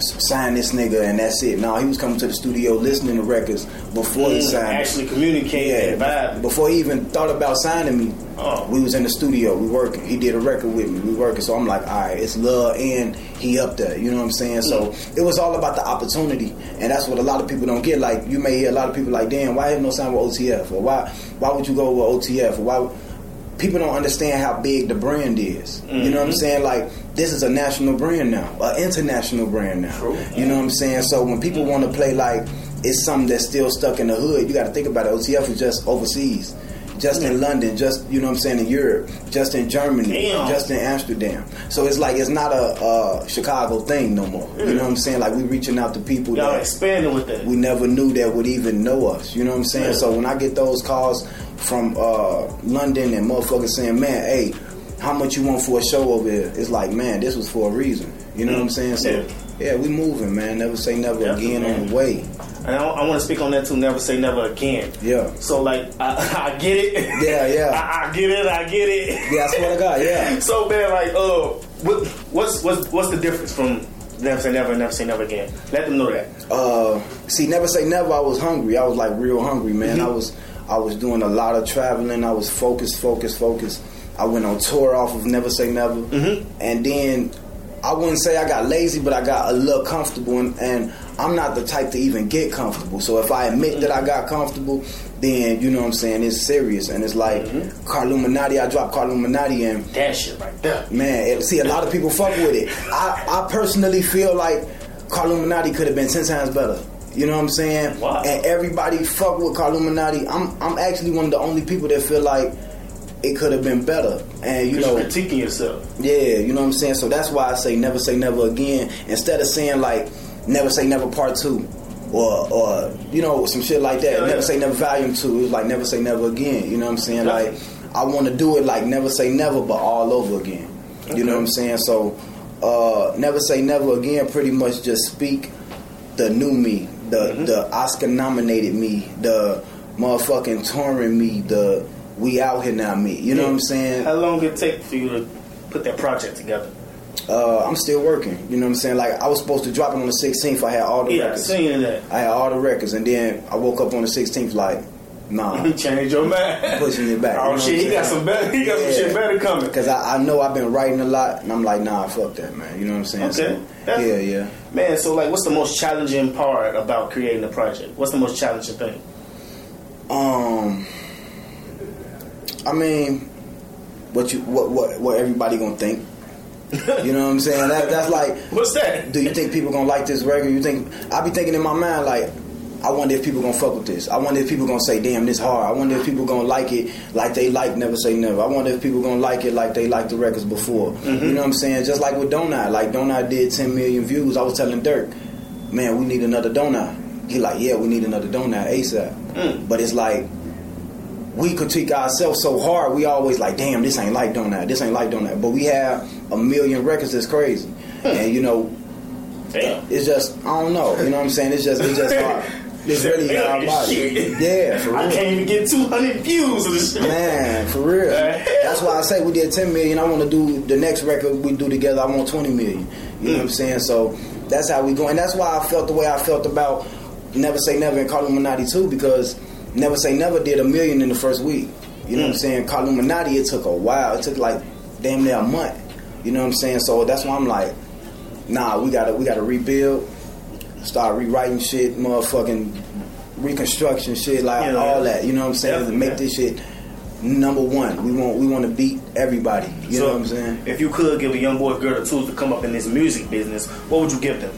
Speaker 17: sign this nigga and that's it. No, he was coming to the studio listening to records before he
Speaker 1: Mm,
Speaker 17: signed.
Speaker 1: actually communicating, vibing.
Speaker 17: Before he even thought about signing me,
Speaker 1: Oh.
Speaker 17: we was in the studio, we working. He did a record with me, we working. So I'm like, all right, it's love and he up there. You know what I'm saying? So
Speaker 1: Mm.
Speaker 17: it was all about the opportunity, and that's what a lot of people don't get. Like you may hear a lot of people like, damn, why have no sign with OTF, or why why would you go with OTF, or why people don't understand how big the brand is. You know what I'm
Speaker 1: Mhm.
Speaker 17: saying? Like this is a national brand now, an international brand now. You know what I'm saying? So when people want to play like it's something that's still stuck in the hood, you got to think about it. OTF is just overseas. Just in London, just you know what I'm saying in Europe, just in Germany,
Speaker 1: Damn.
Speaker 17: just in Amsterdam. So it's like it's not a uh, Chicago thing no more. You know what I'm saying? Like we reaching out to people
Speaker 1: Y'all
Speaker 17: that
Speaker 1: expanding with that.
Speaker 17: we never knew that would even know us. You know what I'm saying?
Speaker 1: Yeah.
Speaker 17: So when I get those calls from uh, London and motherfuckers saying, "Man, hey, how much you want for a show over here?" It's like, man, this was for a reason. You know what I'm saying? So yeah, we moving, man. Never say never again on the way.
Speaker 1: And I, I want to speak on that too. Never say never again.
Speaker 17: Yeah.
Speaker 1: So like, I, I get it.
Speaker 17: Yeah, yeah.
Speaker 1: I, I get it. I get it.
Speaker 17: Yeah, I swear to God, yeah.
Speaker 1: So man, like, uh, what, what's what's what's the difference from never say never and never say never again? Let them know that.
Speaker 17: Uh, see, never say never. I was hungry. I was like real hungry, man.
Speaker 1: Mhm.
Speaker 17: I was I was doing a lot of traveling. I was focused, focused, focused. I went on tour off of Never Say Never,
Speaker 1: Mm-hmm.
Speaker 17: and then I wouldn't say I got lazy, but I got a little comfortable, and, and I'm not the type to even get comfortable. So if I admit that I mm-hmm. got comfortable, then you know what I'm saying it's serious, and it's like mm-hmm. Carluminati. I dropped Carluminati, and
Speaker 1: That shit right there.
Speaker 17: Man, it- see, a lot of people fuck with it. I, I personally feel like Carluminati could have been ten times better. You know what I'm saying?
Speaker 1: Wow.
Speaker 17: And everybody fuck with Carluminati. I'm I'm actually one of the only people that feel like it could have been better. And you
Speaker 1: You're
Speaker 17: know,
Speaker 1: critiquing yourself.
Speaker 17: yeah, you know what I'm saying. So that's why I say never say never again instead of saying like never say never part two. Or, or you know some shit like that.
Speaker 1: Yeah,
Speaker 17: never
Speaker 1: yeah.
Speaker 17: say never volume two. It was like never say never again. You know what I'm saying? Like I want to do it like never say never, but all over again. You know what I'm saying? So uh, never say never again. Pretty much just speak the new me, the the Oscar nominated me, the motherfucking touring me, the we out here now me. You know what I'm saying?
Speaker 1: How long did it take for you to put that project together?
Speaker 17: Uh, I'm still working. You know what I'm saying? Like I was supposed to drop it on the 16th. I had all the
Speaker 1: Yeah,
Speaker 17: records.
Speaker 1: seen that.
Speaker 17: I had all the records, and then I woke up on the 16th like, nah,
Speaker 1: You changed your mind.
Speaker 17: pushing it back.
Speaker 1: Oh shit, he got some better. He got some shit better coming.
Speaker 17: Because I, I know I've been writing a lot, and I'm like, nah, fuck that, man. You know what I'm saying?
Speaker 1: Okay.
Speaker 17: So, yeah, yeah.
Speaker 1: Man, so like, what's the most challenging part about creating a project? What's the most challenging thing?
Speaker 17: Um, I mean, what you what what what everybody gonna think? You know what I'm saying? That, that's like,
Speaker 1: what's that?
Speaker 17: Do you think people gonna like this record? You think I be thinking in my mind like, I wonder if people gonna fuck with this. I wonder if people gonna say, "Damn, this hard." I wonder if people gonna like it like they like Never Say Never. I wonder if people gonna like it like they liked the records before.
Speaker 1: Mm-hmm.
Speaker 17: You know what I'm saying? Just like with Donut, like Donut did 10 million views. I was telling Durk, "Man, we need another Donut." He like, "Yeah, we need another Donut ASAP."
Speaker 1: Mm.
Speaker 17: But it's like we critique ourselves so hard. We always like, "Damn, this ain't like Donut. This ain't like Donut." But we have a million records that's crazy, hmm. and you know,
Speaker 1: Damn.
Speaker 17: it's just I don't know. You know what I'm saying? It's just it's just hard. It's really our body.
Speaker 1: Shit.
Speaker 17: Yeah, for real.
Speaker 1: I can't even get 200 views of this shit.
Speaker 17: Man, for real. That's why I say we did 10 million. I want to do the next record we do together. I want 20 million. You know hmm. what I'm saying? So that's how we go. And that's why I felt the way I felt about Never Say Never and Illuminati too, because Never Say Never did a million in the first week. You know what I'm mm. saying? Illuminati, it took a while. It took like damn near a month. You know what I'm saying? So that's why I'm like, nah, we gotta we gotta rebuild, start rewriting shit, motherfucking reconstruction shit, like
Speaker 1: Yeah,
Speaker 17: all
Speaker 1: yeah.
Speaker 17: that. You know what I'm saying? To
Speaker 1: Definitely,
Speaker 17: make this shit number one. We want we want to beat everybody. You
Speaker 1: So,
Speaker 17: know what I'm saying?
Speaker 1: If you could give a young boy or girl the tools to come up in this music business, what would you give them?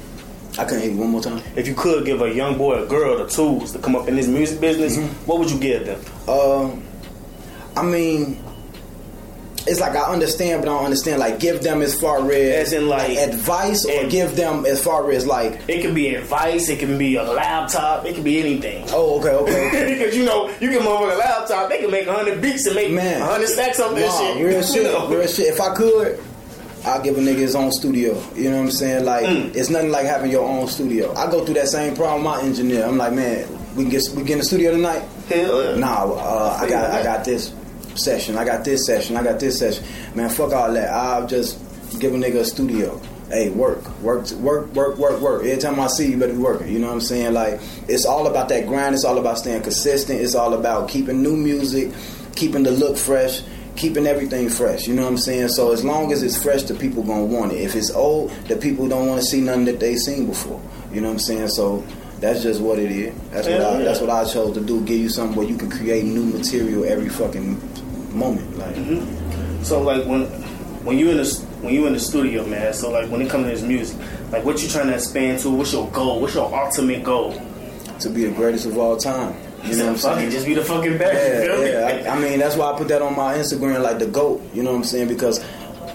Speaker 17: I couldn't hear you one more time.
Speaker 1: If you could give a young boy or girl the tools to come up in this music business,
Speaker 17: Mm-hmm.
Speaker 1: what would you give them?
Speaker 17: Um, I mean, it's like I understand, but I don't understand. Like, give them as far as,
Speaker 1: As in, like-
Speaker 17: advice, or give them as far as like.
Speaker 1: It can be advice, it can be a laptop, it can be anything.
Speaker 17: Oh, okay, okay.
Speaker 1: Because you know, you give them over a laptop, they can make 100 beats and make. 100 stacks off this
Speaker 17: Nah,
Speaker 1: shit.
Speaker 17: real
Speaker 1: You
Speaker 17: shit,
Speaker 1: know?
Speaker 17: real shit. If I could, I'll give a nigga his own studio. You know what I'm saying? Like,
Speaker 1: Mm.
Speaker 17: it's nothing like having your own studio. I go through that same problem. with My engineer, I'm like, man, we can get we get in the studio tonight.
Speaker 1: Hell yeah.
Speaker 17: Nah, uh, I got I got this session. I got this session. I got this session. Man, fuck all that. I'll just give a nigga a studio. Hey, work, work, work, work, work, work. Every time I see you, you better be working. You know what I'm saying? Like, it's all about that grind. It's all about staying consistent. It's all about keeping new music, keeping the look fresh, keeping everything fresh. You know what I'm saying? So as long as it's fresh, the people gonna want it. If it's old, the people don't want to see nothing that they seen before. You know what I'm saying? So that's just what it is. That's what I,
Speaker 1: yeah.
Speaker 17: that's what I chose to do. Give you something where you can create new material every fucking moment. Like, mm-hmm.
Speaker 1: So like when when you in the when you in the studio, man. So like when it comes to this music, like what you trying to expand to? What's your goal? What's your ultimate goal?
Speaker 17: to be the greatest of all time. You know what I'm saying?
Speaker 1: just be the fucking best. you
Speaker 17: Yeah,
Speaker 1: me?
Speaker 17: yeah. I, I mean, that's why I put that on my Instagram, like the goat. You know what I'm saying? Because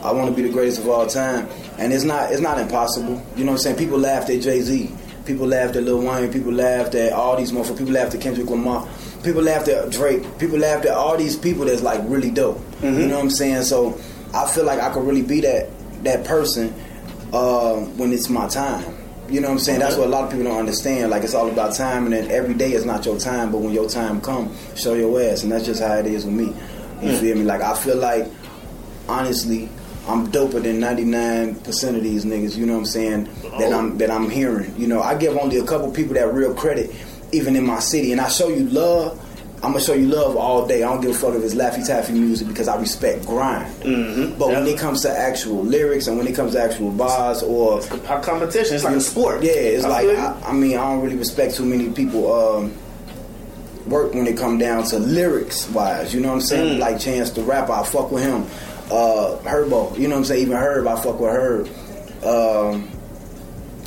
Speaker 17: I want to be the greatest of all time, and it's not it's not impossible. You know what I'm saying? People laughed at Jay Z. People laughed at Lil Wayne. People laughed at all these motherfuckers. People laughed at Kendrick Lamar. People laughed at Drake. People laughed at all these people that's like really dope. You know what I'm saying? So I feel like I could really be that that person uh, when it's my time. You know what I'm saying? That's what a lot of people don't understand. Like it's all about time, and then every day is not your time. But when your time come, show your ass, and that's just how it is with me. You
Speaker 1: Mm.
Speaker 17: feel me? Like I feel like, honestly, I'm doper than 99% of these niggas. You know what I'm saying? That I'm that I'm hearing. You know, I give only a couple people that real credit, even in my city, and I show you love. I'm gonna show you love all day. I don't give a fuck if it's Laffy Taffy music because I respect grind.
Speaker 1: Mm-hmm.
Speaker 17: But when it comes to actual lyrics and when it comes to actual bars or
Speaker 1: A competition, it's like a sport.
Speaker 17: yeah, it's
Speaker 1: I
Speaker 17: like. I, I mean I don't really respect too many people um, work when it come down to lyrics wise. You know what I'm saying?
Speaker 1: Mm.
Speaker 17: Like Chance the Rapper, I fuck with him. Uh, Herbo, you know what I'm saying? Even Herb, I fuck with Herb. Um,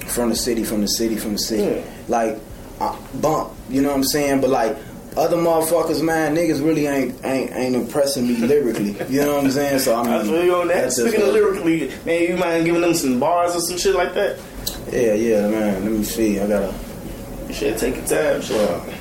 Speaker 17: from the city, from the city, from the city. Like uh, bump, you know what I'm saying? But like other motherfuckers, man, niggas really ain't ain't ain't impressing me lyrically. You know what I'm saying? So I mean,
Speaker 1: I feel you on that.
Speaker 17: that's
Speaker 1: Speaking of lyrically, man, you mind giving them some bars or some shit like that?
Speaker 17: Yeah, yeah, man. Let me see. I gotta.
Speaker 1: You should take your time. Sure.
Speaker 17: Well,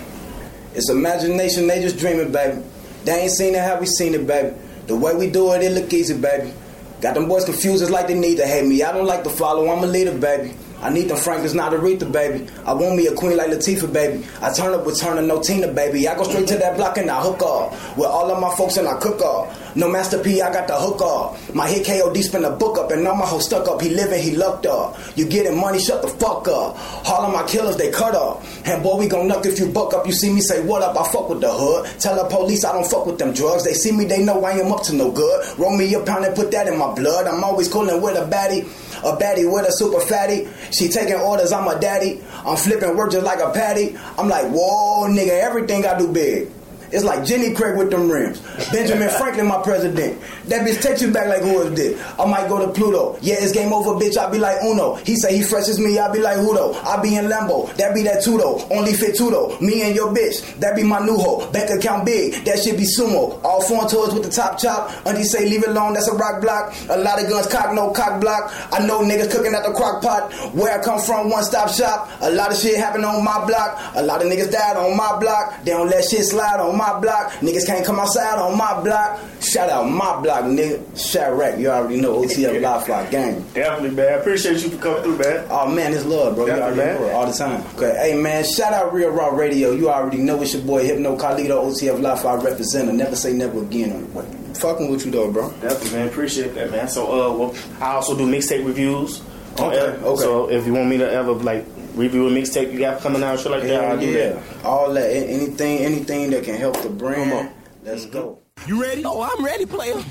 Speaker 17: it's imagination. They just dreaming, baby. They ain't seen it how we seen it, baby. The way we do it, it look easy, baby. Got them boys confused, it's like they need to hate me. I don't like to follow, I'm a leader, baby. I need them Franklin's not Aretha, baby. I want me a queen like Latifah, baby. I turn up with Turner, no Tina, baby. I go straight to that block and I hook up with all of my folks and I cook up. No Master P, I got the hook up. My hit KOD spin the book up and all my hoes stuck up. He living, he lucked up. You getting money, shut the fuck up. All of my killers, they cut up. And boy, we gon' nuck if you buck up. You see me say what up, I fuck with the hood. Tell the police I don't fuck with them drugs. They see me, they know I am up to no good. Roll me a pound and put that in my blood. I'm always coolin' with a baddie. A baddie with a super fatty. She taking orders, I'm a daddy. I'm flipping work just like a patty. I'm like, whoa, nigga, everything I do big. It's like Jenny Craig with them rims. Benjamin Franklin, my president. That bitch text you back like who is this? I might go to Pluto. Yeah, it's game over, bitch. I be like Uno. He say he fresh as me. I be like Hudo. I be in Lambo. That be that Tudo. Only fit Tudo. Me and your bitch. That be my new hoe. Bank account big. That shit be sumo. All foreign tours with the top chop. Auntie say leave it alone. That's a rock block. A lot of guns cock no cock block. I know niggas cooking at the crock pot. Where I come from, one stop shop. A lot of shit happen on my block. A lot of niggas died on my block. They don't let shit slide on my block. Niggas can't come outside on my block. Shout out my block, nigga. Chiraq, you already know OTF Live Fly Gang.
Speaker 18: Definitely, man. Appreciate you for coming through, man.
Speaker 17: Oh man, it's love, bro.
Speaker 18: Definitely,
Speaker 17: you already
Speaker 18: man.
Speaker 17: know it all the time. Okay, hey man, shout out Real Raw Radio. You already know it's your boy Hypno Carlito, OTF Live Fly representative. Never say never again on the way. Fucking with you though, bro.
Speaker 18: Definitely, man. Appreciate that, man. So, uh, well, I also do mixtape reviews.
Speaker 17: Okay, okay.
Speaker 18: So, if you want me to ever like review a mixtape you got coming out, shit like that,
Speaker 17: Hell
Speaker 18: I'll do
Speaker 17: yeah.
Speaker 18: that.
Speaker 17: All that, anything, anything that can help the brand. Let's mm-hmm. go.
Speaker 1: You ready? Oh, I'm ready, player.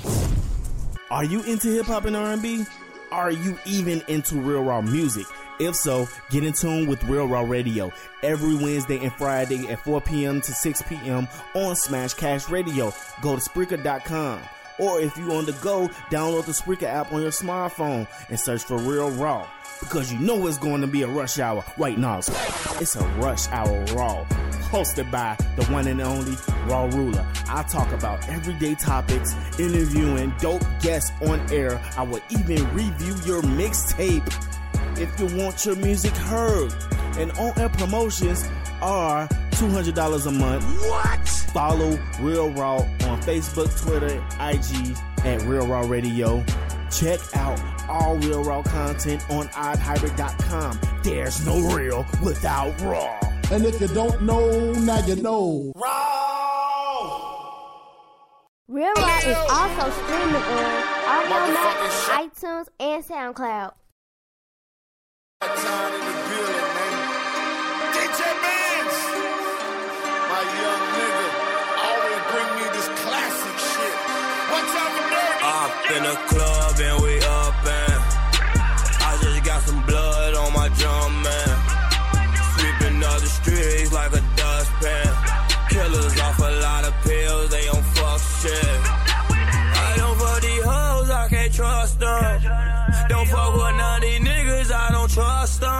Speaker 1: Are you into hip hop and R&B? Are you even into real raw music? If so, get in tune with Real Raw Radio every Wednesday and Friday at 4 p.m. to 6 p.m. on Smash Cash Radio. Go to Spreaker.com. Or if you on the go, download the Spreaker app on your smartphone and search for Real Raw. Because you know it's going to be a rush hour. Right now, it's a rush hour raw. Hosted by the one and only Raw Ruler. I talk about everyday topics, interviewing dope guests on air. I will even review your mixtape if you want your music heard. And on air promotions are $200 a month. What? Follow Real Raw on Facebook, Twitter, IG at Real Raw Radio. Check out all Real Raw content on oddhybrid.com. There's no real without raw.
Speaker 7: And if you don't know, now you know. Raw!
Speaker 19: Real Raw is also streaming on Audiomack, iTunes, and SoundCloud.
Speaker 4: DJ Benz, my shit.
Speaker 20: I don't fuck these hoes, I can't trust them. Don't fuck with none of these niggas, I don't trust them.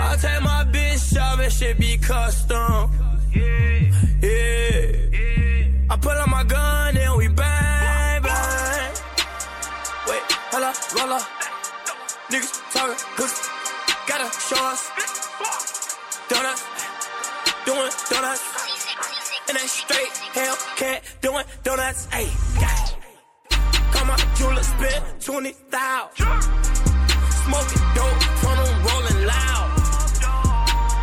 Speaker 20: I take my bitch and shit be custom. Yeah. I pull out my gun and we bang, bang. Wait, hold up, roll up. Niggas talking, pussy. Gotta show us. Donuts. Doing donuts. And they straight hell cat doing donuts. Ayy, Call my jeweler, spent 20,000. Smoking dope, from them rolling loud.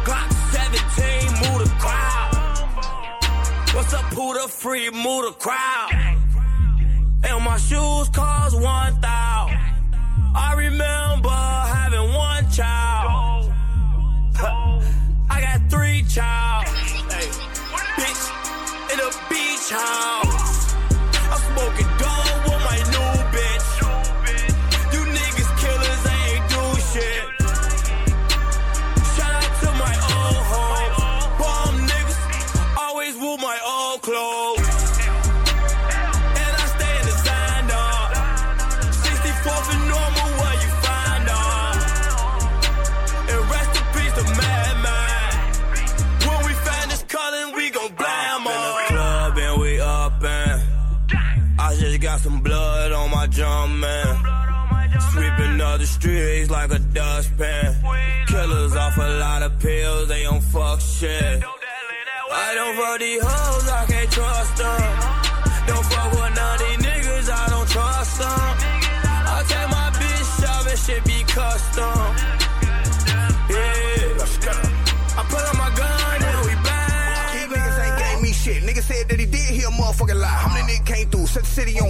Speaker 20: Glock 17, move the crowd. What's up, Puda free, move the crowd. And my shoes cost 1,000. I remember having fuck shit. I don't fuck these hoes, I can't trust them. Don't fuck with none of these niggas, I don't trust them. I take my bitch and shit be custom. Yeah. I put on my gun and we bang.
Speaker 9: These niggas ain't gave me shit. Nigga said that he did hear a motherfucking lie.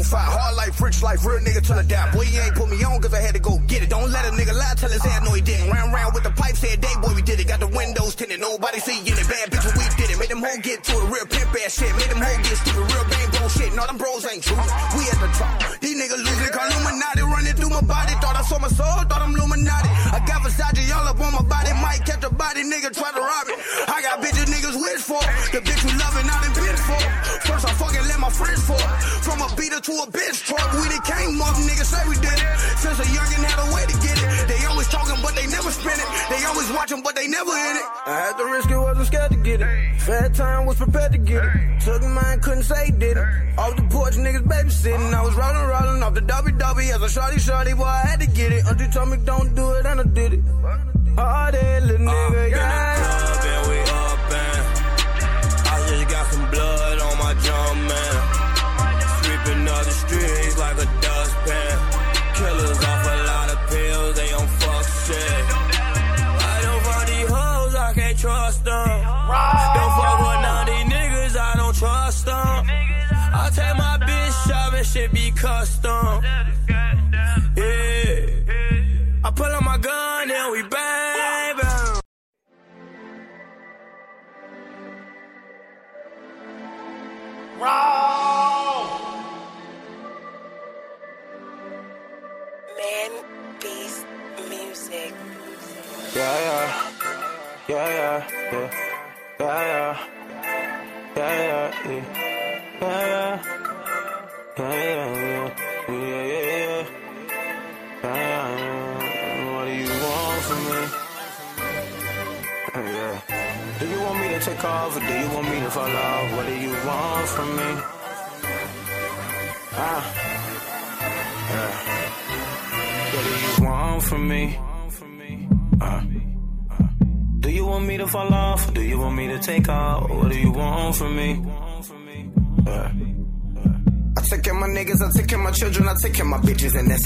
Speaker 9: City. Hard life, rich life, real nigga till I die. Boy, he ain't put me on cause I had to go get it. Don't let a nigga lie, tell his ass no he didn't. Round round with the pipe, said day boy we did it. Got the windows tinted, nobody see it. Bad bitch, we did it. Made them hoe get to it, real pimp ass shit. Made them hoe get stupid, real bang bro shit. No, them bros ain't true. We at the top. These niggas losing, call Illuminati running through my body. Thought I saw my soul, thought I'm Illuminati. I got Versace all up on my body. Might catch a body, nigga try to rob it. I got bitches niggas wish for. The bitch who loving, I done bitch for. friends for? From a beater to a bitch truck, we done came up, niggas say we did it. Since a youngin' had a way to get it. They always talking, but they never spin it. They always watching, but they never in it. I had to risk it, wasn't scared to get it. Fat time was prepared to get it. Took mine, couldn't say did it. Off the porch, niggas babysitting. I was rolling, rolling off the WW as a shorty, shorty, boy, I had to get it. Auntie told me don't do it, and I did it. All that little uh, nigga, yeah.
Speaker 20: Club and we up and I just got some blood on my drum, man. Streets like a dustpan. Killers off a lot of pills, they don't fuck shit. I don't fuck these hoes, I can't trust them. Don't fuck with none of these niggas, I don't trust them.
Speaker 9: Of my bitches, and that's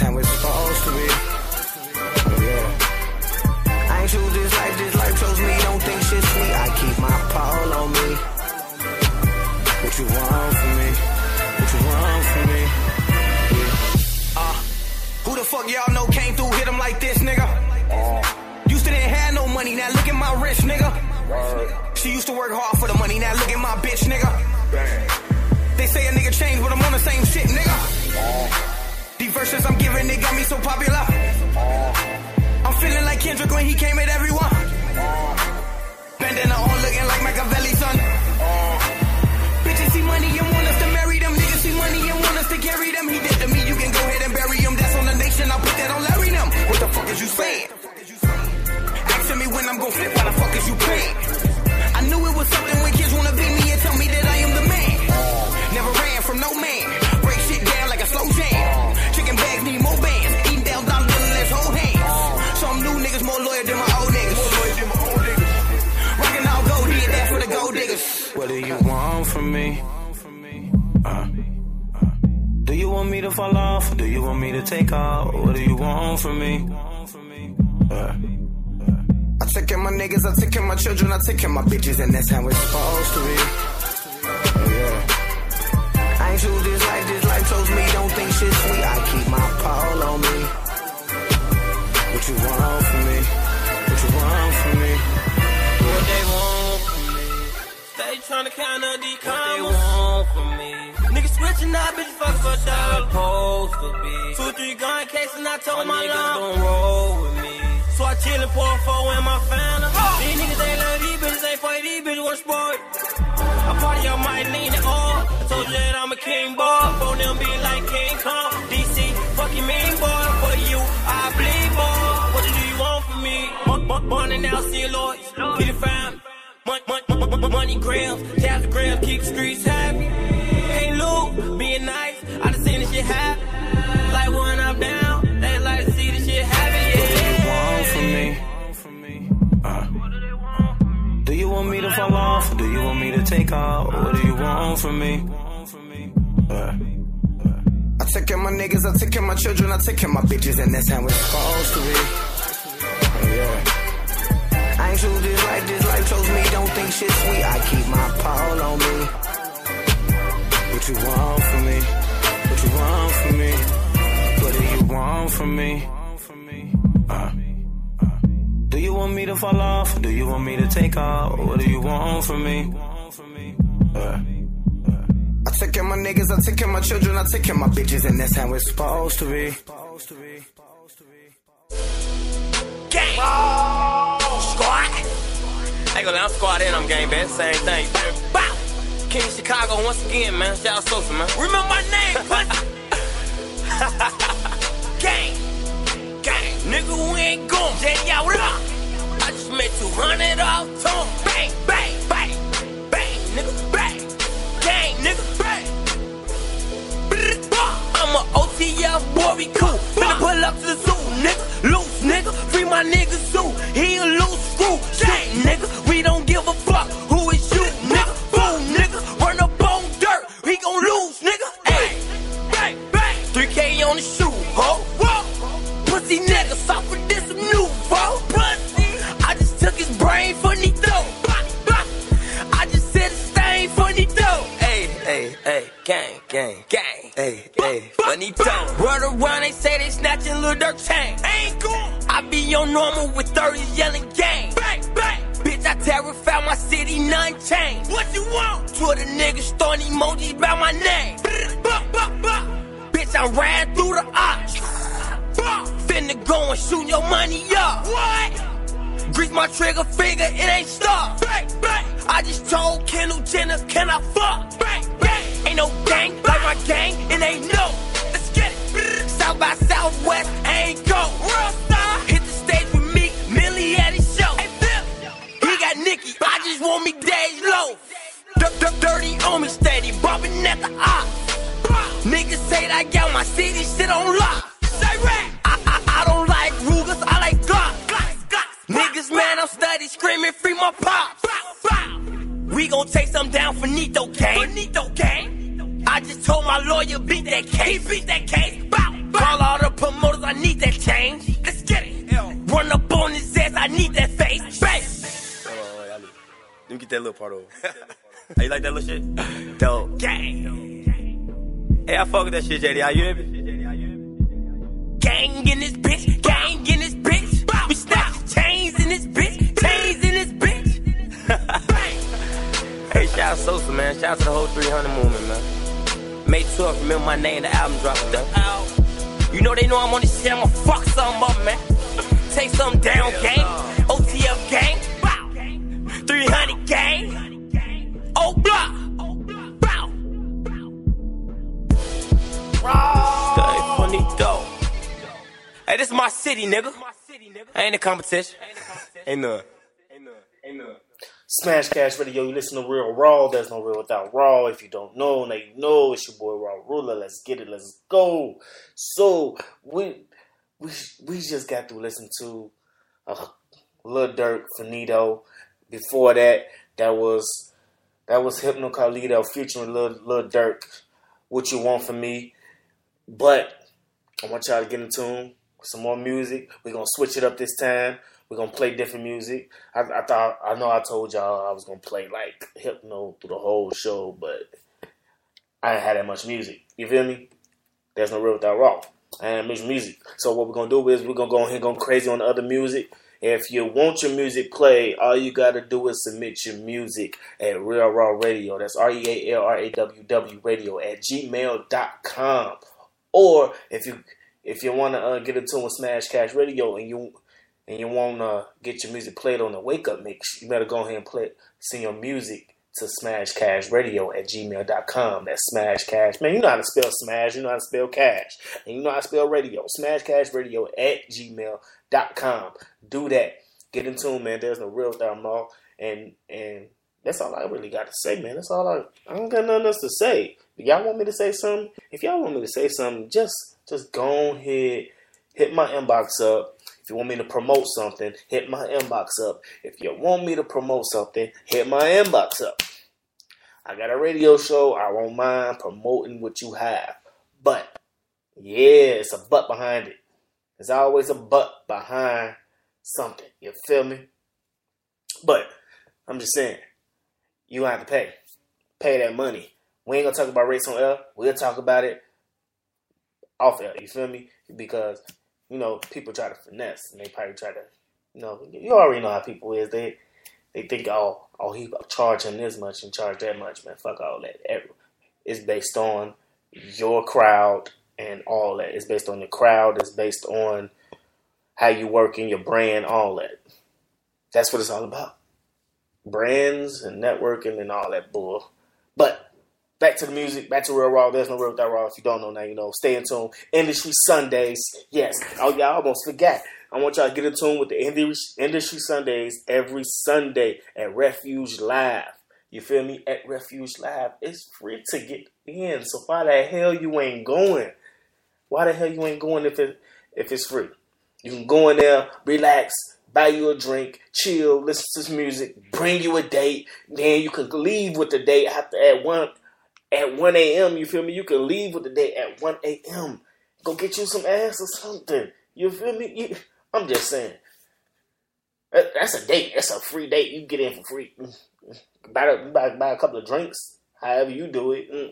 Speaker 20: Stay tryna counter these commas. What they want from me? Niggas switching out, bitch, fuck for dollar. Supposed to be. Two, three gun case, and I told my, my niggas gon' roll with me. So I chill and pour a four in my phantom. These niggas ain't love these bitches, ain't fight these bitches, one sport. I party on my lean it all. I told you that I'm a king boy. For them be like King Kong. DC, fucking mean boy. For you, I bleed boy. What do you want from me? Mon- mon- Money now, see Lloyd. Get it fam. Mon- mon- mon- mon- Money grams, tabs grams, keep the streets happy. Hey Lou, being nice, I done seen this shit happen. Like when I'm down, they like to see this shit happen. Yeah.
Speaker 9: Want from me?
Speaker 20: Uh. Do you want me to fall off? Do you want me to take off? What do you want from me? Uh.
Speaker 9: I take care of my niggas, I take care of my children, I take care of my bitches, and that's how it's supposed to be. Yeah. I ain't choose this life, this life chose me. Don't think shit sweet. I keep my pole on me. What you want from me? What you want from me? What do you want from me? Uh. Do you want me to fall off? Do you want me to take off? What do you want from me? Uh. I take care of my niggas, I take care of my children, I take care of my bitches, and that's how it's supposed to be.
Speaker 20: Gang! Squad! I'm squad in, I'm gang bad, same thing. Bow!
Speaker 21: King Chicago once again, man. Shout out Sosa, man. Remember my name, pussy. gang, gang, nigga, we ain't going. JD out with I just made 200 off tone. Bang, bang, bang, bang, nigga, bang. Gang, nigga, bang. I'm a OTF boy, we cool. Finna pull up to the zoo, nigga. Nigga. Free my nigga zoo. He a loose screw. Shit, nigga. We don't give a fuck. Who is you, nigga? Fool, nigga. Run up on dirt. He gon' lose, nigga. Hey, bang, bang. 3K on the shoe, ho. Whoa. Pussy nigga, with this some new, bro. Pussy. I just took his brain for Nito. I just said his stain for Nito. Hey, hey, hey, gang, gang, gang. Hey, hey, funny tone. Run around, they say they snatching Lil Durk chain. Ain't cool. I be on normal with 30s yelling gang. Bang, bang. Bitch, I terrify my city, none change. What you want? Twitter niggas throwing emojis by my name. Bah, bah, bah. Bitch, I ran through the ops. Finna go and shoot your money up. What? Grease my trigger finger, it ain't stop. Bang, bang. I just told Kendall Jenner, can I fuck? Bang, no gang like my gang, it ain't no. Let's get it. South by Southwest, ain't go. Star. Hit the stage with me, Millie at his show. He got Nicky, I just want me days low. Dirty on me, steady, bumping at the op. Niggas say that I got my city shit on lock. Say rap. I, I, I don't like Rugers, I like Glock. Niggas, man, I'm steady screaming, free my pops. We gon' take some down for Nito gang. For Nito gang. I just told my lawyer beat that case. He beat that case. Bow, bow. Call all the promoters, I need that change. Let's get it. Run up on his ass, I need that face. Bang.
Speaker 22: Let me get that little part over. How you like that little shit? Dope.
Speaker 21: Gang.
Speaker 22: Hey, I fuck with that shit, JD. How you hear me?
Speaker 21: Gang in this bitch. Gang in this bitch. We snatch chains in this bitch. Chains in this bitch.
Speaker 22: Hey, shout out Sosa, man. Shout out to the whole 300 movement, man. May 12th, remember my name, the album dropping, man.
Speaker 21: You know they know I'm on this shit, I'ma fuck something up, man. Take something down, gang. OTF gang. Bow. 300 gang. Oh, block. Bow.
Speaker 22: Stay funny, though. Hey, this is my city, nigga. I ain't a competition. Ain't none. Ain't none.
Speaker 1: Smash Cash Radio, you listen to Real Raw. There's no real without Raw. If you don't know, now you know. It's your boy Raw Ruler. Let's get it. Let's go. So we we we just got to listen to uh, Lil Durk Finito. Before that, that was that was Hypno Carlito featuring Lil, Lil Durk. What you want from me? But I want y'all to get in tune with some more music. We're gonna switch it up this time. We're gonna play different music. I, I thought I know I told y'all I was gonna play like hypno through the whole show, but I ain't had that much music. You feel me? There's no real without raw. I ain't much music. So what we're gonna do is we're gonna go ahead and go crazy on the other music. If you want your music played, all you gotta do is submit your music at Real Raw Radio. That's R E A L R A W W Radio at gmail.com. Or if you if you wanna uh, get in tune with Smash Cash Radio and you and you want to get your music played on the wake up mix, you better go ahead and play send your music to smashcashradio at gmail.com. That's smash cash. Man, you know how to spell smash, you know how to spell cash, and you know how to spell radio. Smashcashradio at gmail.com. Do that. Get in tune, man. There's no real without all. And and that's all I really got to say, man. That's all I I don't got nothing else to say. If y'all want me to say something, if y'all want me to say something, just just go ahead, hit my inbox up. If you want me to promote something, hit my inbox up. If you want me to promote something, hit my inbox up. I got a radio show. I won't mind promoting what you have. But, yeah, it's a but behind it. There's always a but behind something. You feel me? But, I'm just saying, you have to pay. Pay that money. We ain't gonna talk about rates on air. We'll talk about it off air. You feel me? Because you know, people try to finesse and they probably try to, you know, you already know how people is. They they think, oh, oh, he charging this much and charge that much, man. Fuck all that. It's based on your crowd and all that. It's based on the crowd. It's based on how you work in your brand, all that. That's what it's all about. Brands and networking and all that bull.
Speaker 23: But back to the music, back to Real Raw. There's no Real Without Raw. If you don't know now, you know. Stay in tune. Industry Sundays. Yes. Oh, I almost forgot. I want y'all to get in tune with the Industry, Industry Sundays every Sunday at Refuge Live. You feel me? At Refuge Live. It's free to get in. So why the hell you ain't going? Why the hell you ain't going if it if it's free? You can go in there, relax, buy you a drink, chill, listen to some music, bring you a date. Then you can leave with the date after at one at one a.m. You feel me? You can leave with the date at one a.m. Go get you some ass or something. You feel me? You, I'm just saying. That- That's a date. That's a free date. You get in for free. Buy, a- buy, buy a couple of drinks, however you do it. Mm.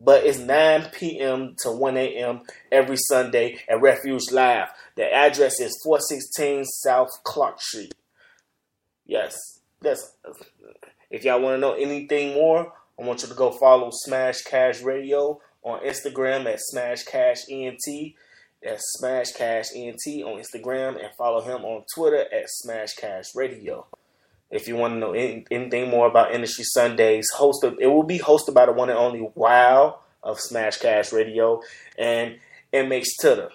Speaker 23: But it's 9 p.m. to 1 a.m. every Sunday at Refuge Live. The address is 416 South Clark Street. Yes, that's. If y'all want to know anything more, I want you to go follow Smash Cash Radio on Instagram at Smash Cash ENT. That's Smash Cash ENT on Instagram, and follow him on Twitter at Smash Cash Radio. If you want to know any, anything more about Industry Sundays, hosted it will be hosted by the one and only Wow of Smash Cash Radio and MH Titter,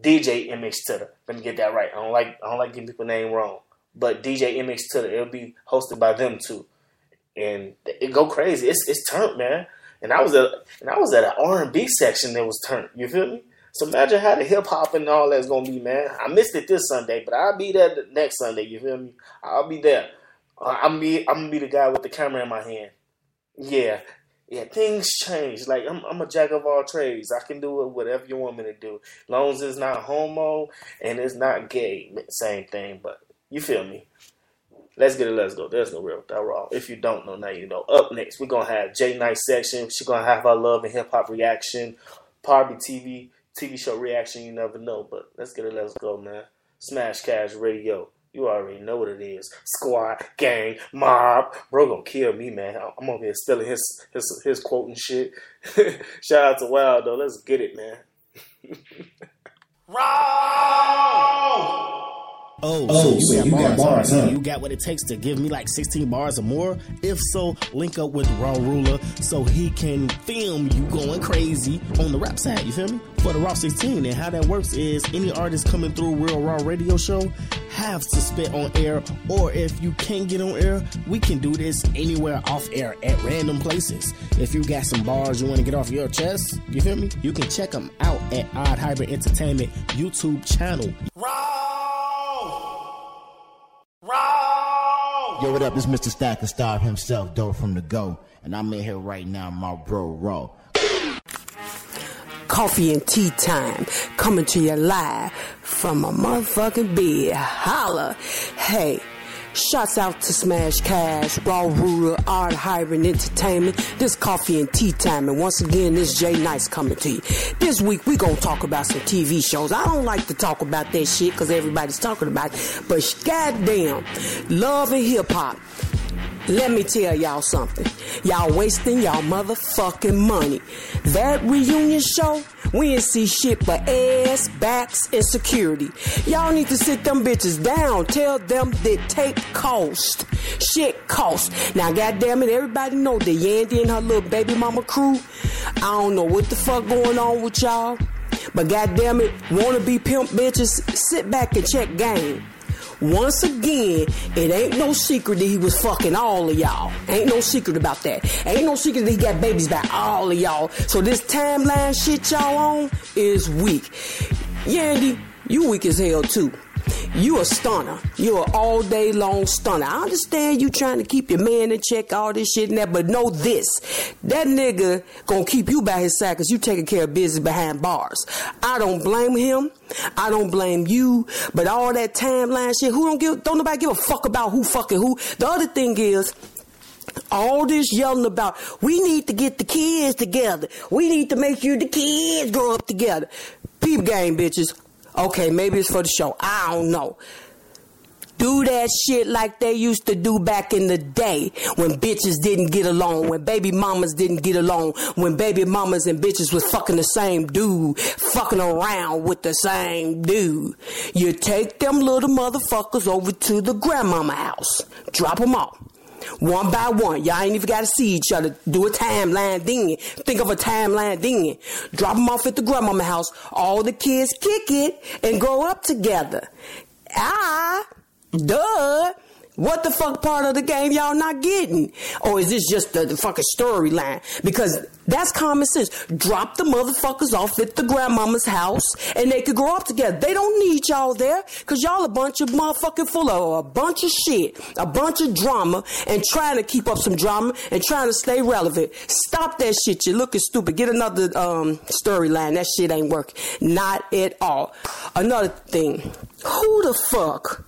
Speaker 23: DJ MH Titter. Let me get that right. I don't like I don't like getting people name wrong, but DJ MH Titter. It'll be hosted by them too, and it go crazy. It's it's turned, man. And I was at and I was at an R and B section that was turned. You feel me? So imagine how the hip hop and all that's gonna be, man. I missed it this Sunday, but I'll be there the next Sunday. You feel me? I'll be there. Uh, I'm be I'm gonna be the guy with the camera in my hand. Yeah, yeah. Things change. Like I'm I'm a jack of all trades. I can do it whatever you want me to do, long as it's not homo and it's not gay. Same thing, but you feel me? Let's get it. Let's go. There's no real without raw. If you don't know, now you know. Up next, we're gonna have J Nice section. She's gonna have our love and hip hop reaction, Parby TV TV show reaction. You never know, but let's get it. Let's go, man. Smash Cash Radio. You already know what it is. Squad, gang, mob. Bro gonna kill me, man. I'm over here stealing his his his quote and shit. Shout out to Wild though. Let's get it, man.
Speaker 1: Oh,
Speaker 15: Oh,
Speaker 1: so
Speaker 15: so you got bars, huh?
Speaker 1: You got what it takes to give me like 16 bars or more? If so, link up with Raw Ruler so he can film you going crazy on the rap side. You feel me? For the Raw 16. And how that works is any artist coming through Real Raw Radio Show have to spit on air. Or if you can't get on air, we can do this anywhere off air at random places. If you got some bars you want to get off your chest, you feel me? You can check them out at Odd Hybrid Entertainment YouTube channel.
Speaker 16: Yo, what up? This Mr. Stacker Star himself, Dope from the Go. And I'm in here right now, my bro, Raw.
Speaker 24: Coffee and tea time coming to you live from a motherfucking bed. Holla. Hey. Shouts out to Smash Cash, Raw Ruler, Odd Hybrid Entertainment. This coffee and tea time. And once again, this Jay Nice coming to you. This week, we gonna talk about some TV shows. I don't like to talk about that shit because everybody's talking about it. But goddamn, love and hip hop. Let me tell y'all something. Y'all wasting y'all motherfucking money. That reunion show, we ain't see shit but ass, backs, and security. Y'all need to sit them bitches down. Tell them that tape cost. Shit cost. Now, goddamn it, everybody know that Yandy and her little baby mama crew. I don't know what the fuck going on with y'all. But goddamn it, wanna be pimp bitches, sit back and check game. Once again, it ain't no secret that he was fucking all of y'all. Ain't no secret about that. Ain't no secret that he got babies by all of y'all. So this timeline shit y'all on is weak. Yandy, you weak as hell too. You a stunner. You an all day long stunner. I understand you trying to keep your man in check, all this shit and that, but know this. That nigga gonna keep you by his side cause you taking care of business behind bars. I don't blame him. I don't blame you. But all that timeline shit, who don't give don't nobody give a fuck about who fucking who. The other thing is all this yelling about we need to get the kids together. We need to make sure the kids grow up together. Peep game, bitches. Okay, maybe it's for the show. I don't know. Do that shit like they used to do back in the day when bitches didn't get along, when baby mamas didn't get along, when baby mamas and bitches was fucking the same dude, fucking around with the same dude. You take them little motherfuckers over to the grandmama house, drop them off. One by one. Y'all ain't even got to see each other. Do a timeline then. Think of a timeline then. Drop them off at the grandmama house. All the kids kick it and grow up together. Ah, duh. What the fuck part of the game y'all not getting? Or is this just the, the fucking storyline? Because that's common sense. Drop the motherfuckers off at the grandmama's house and they could grow up together. They don't need y'all there because y'all a bunch of motherfucking full of a bunch of shit, a bunch of drama and trying to keep up some drama and trying to stay relevant. Stop that shit. You're looking stupid. Get another um, storyline. That shit ain't working. Not at all. Another thing. Who the fuck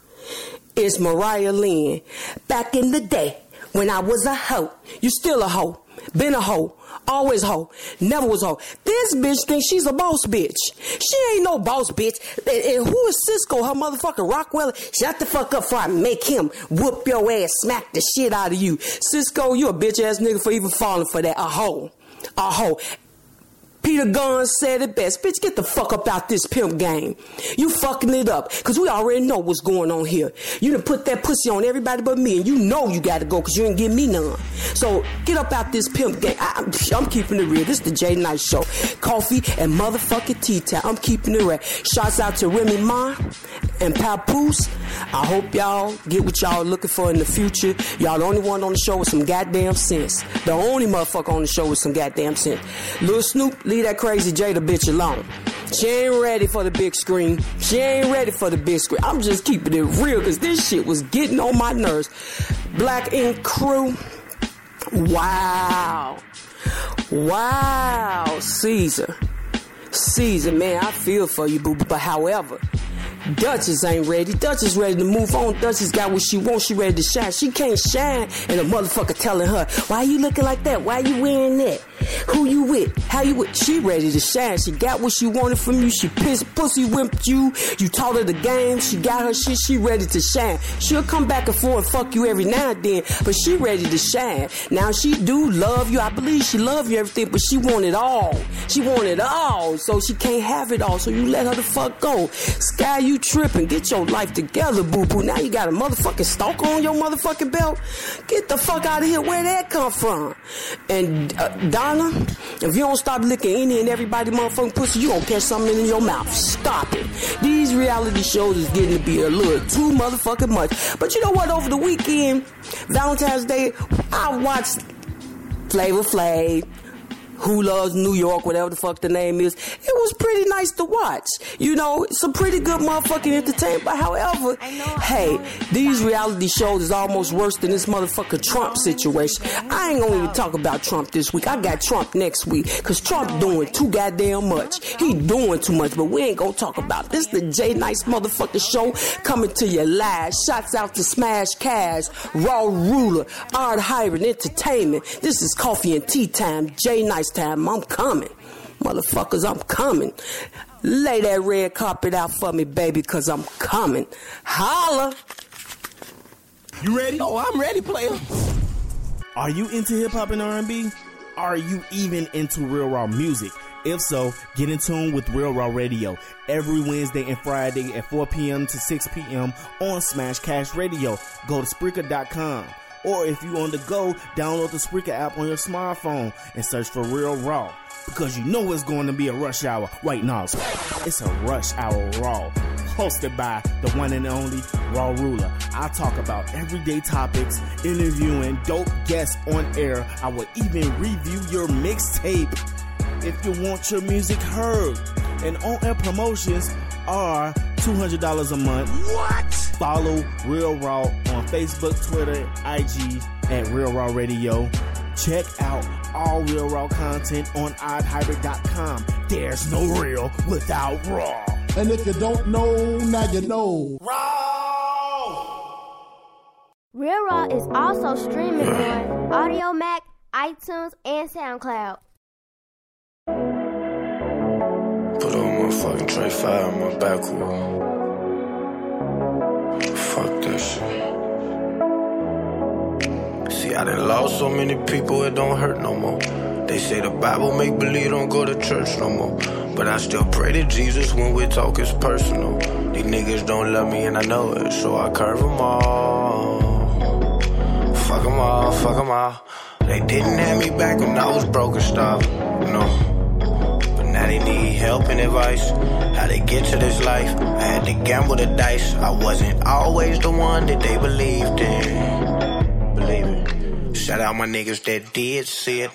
Speaker 24: is Mariah Lynn. Back in the day, when I was a hoe, you still a hoe, been a hoe, always hoe, never was hoe. This bitch thinks she's a boss bitch. She ain't no boss bitch. And, and who is Cisco, her motherfucker Rockwell? Shut the fuck up before I make him whoop your ass, smack the shit out of you. Cisco, you a bitch ass nigga for even falling for that. A hoe. A hoe. Peter Gunn said it best. Bitch, get the fuck up out this pimp game. You fucking it up. Cause we already know what's going on here. You done put that pussy on everybody but me, and you know you gotta go cause you ain't give me none. So get up out this pimp game. I, am I'm keeping it real. This is the J Nice Show. Coffee and motherfucking tea time. I'm keeping it real. Shouts out to Remy Ma and Papoose. I hope y'all get what y'all looking for in the future. Y'all the only one on the show with some goddamn sense. The only motherfucker on the show with some goddamn sense. Lil Snoop, leave that crazy Jada bitch alone. She ain't ready for the big screen. She ain't ready for the big screen. I'm just keeping it real because this shit was getting on my nerves. Black Ink Crew. Wow. Wow. Caesar. Caesar, man, I feel for you, boo. But however, Duchess ain't ready. Duchess ready to move on. Duchess got what she wants. She ready to shine. She can't shine. And a motherfucker telling her, why you looking like that? Why you wearing that? Who you with? How you with? She ready to shine. She got what she wanted from you. She pissed, pussy whipped you. You taught her the game. She got her shit. She ready to shine. She'll come back and forth and fuck you every now and then, but she ready to shine. Now she do love you. I believe she love you everything, but she want it all. She want it all, so she can't have it all. So you let her the fuck go. Sky, you tripping. Get your life together, boo boo. Now you got a motherfucking stalker on your motherfucking belt. Get the fuck out of here. Where that come from? And uh, Donna, if you don't stop licking any and everybody motherfucking pussy, you gonna catch something in your mouth. Stop it. These reality shows is getting to be a little too motherfucking much. But you know what? Over the weekend, Valentine's Day, I watched Flavor Flav. Who loves New York, whatever the fuck the name is. It was pretty nice to watch. You know, some pretty good motherfucking entertainment. But however, hey, these reality shows is almost worse than this motherfucker Trump situation. I ain't gonna even talk about Trump this week. I got Trump next week. Cause Trump doing too goddamn much. He doing too much, but we ain't gonna talk about it. this. the J Nice motherfucker show coming to your live. Shots out to Smash Cash, Raw Ruler, Odd Hybrid Entertainment. This is coffee and tea time. J Nice time. I'm coming. Motherfuckers, I'm coming. Lay that red carpet out for me, baby, cause I'm coming. Holla!
Speaker 1: You ready? Oh, I'm ready, player. Are you into hip hop and R&B? Are you even into real raw music? If so, get in tune with Real Raw Radio every Wednesday and Friday at 4 p.m. to 6 p.m. on Smash Cash Radio. Go to Spreaker.com. Or if you on the go, download the Spreaker app on your smartphone and search for Real Raw. Because you know it's going to be a rush hour. Wait, no, it's a rush hour raw. Hosted by the one and only Raw Ruler. I talk about everyday topics, interviewing dope guests on air. I will even review your mixtape if you want your music heard. And on air promotions are $200 a month. What? Follow Real Raw on Facebook, Twitter, IG at Real Raw Radio. Check out all Real Raw content on oddhybrid.com. There's no real without raw.
Speaker 7: And if you don't know, now you know. Raw!
Speaker 19: Real Raw is also streaming on Audiomack, iTunes, and SoundCloud.
Speaker 13: Put on my fucking tray fire on my backwood. Fuck that shit. See, I done lost so many people, it don't hurt no more. They say the Bible make believe don't go to church no more. But I still pray to Jesus when we talk, it's personal. These niggas don't love me and I know it, so I curve them all. Fuck 'em them all, fuck them all. They didn't have me back when I was broke and stuff, no. Now they need help and advice. How they get to this life. I had to gamble the dice. I wasn't always the one that they believed in. Believe it. Shout out my niggas that did see it.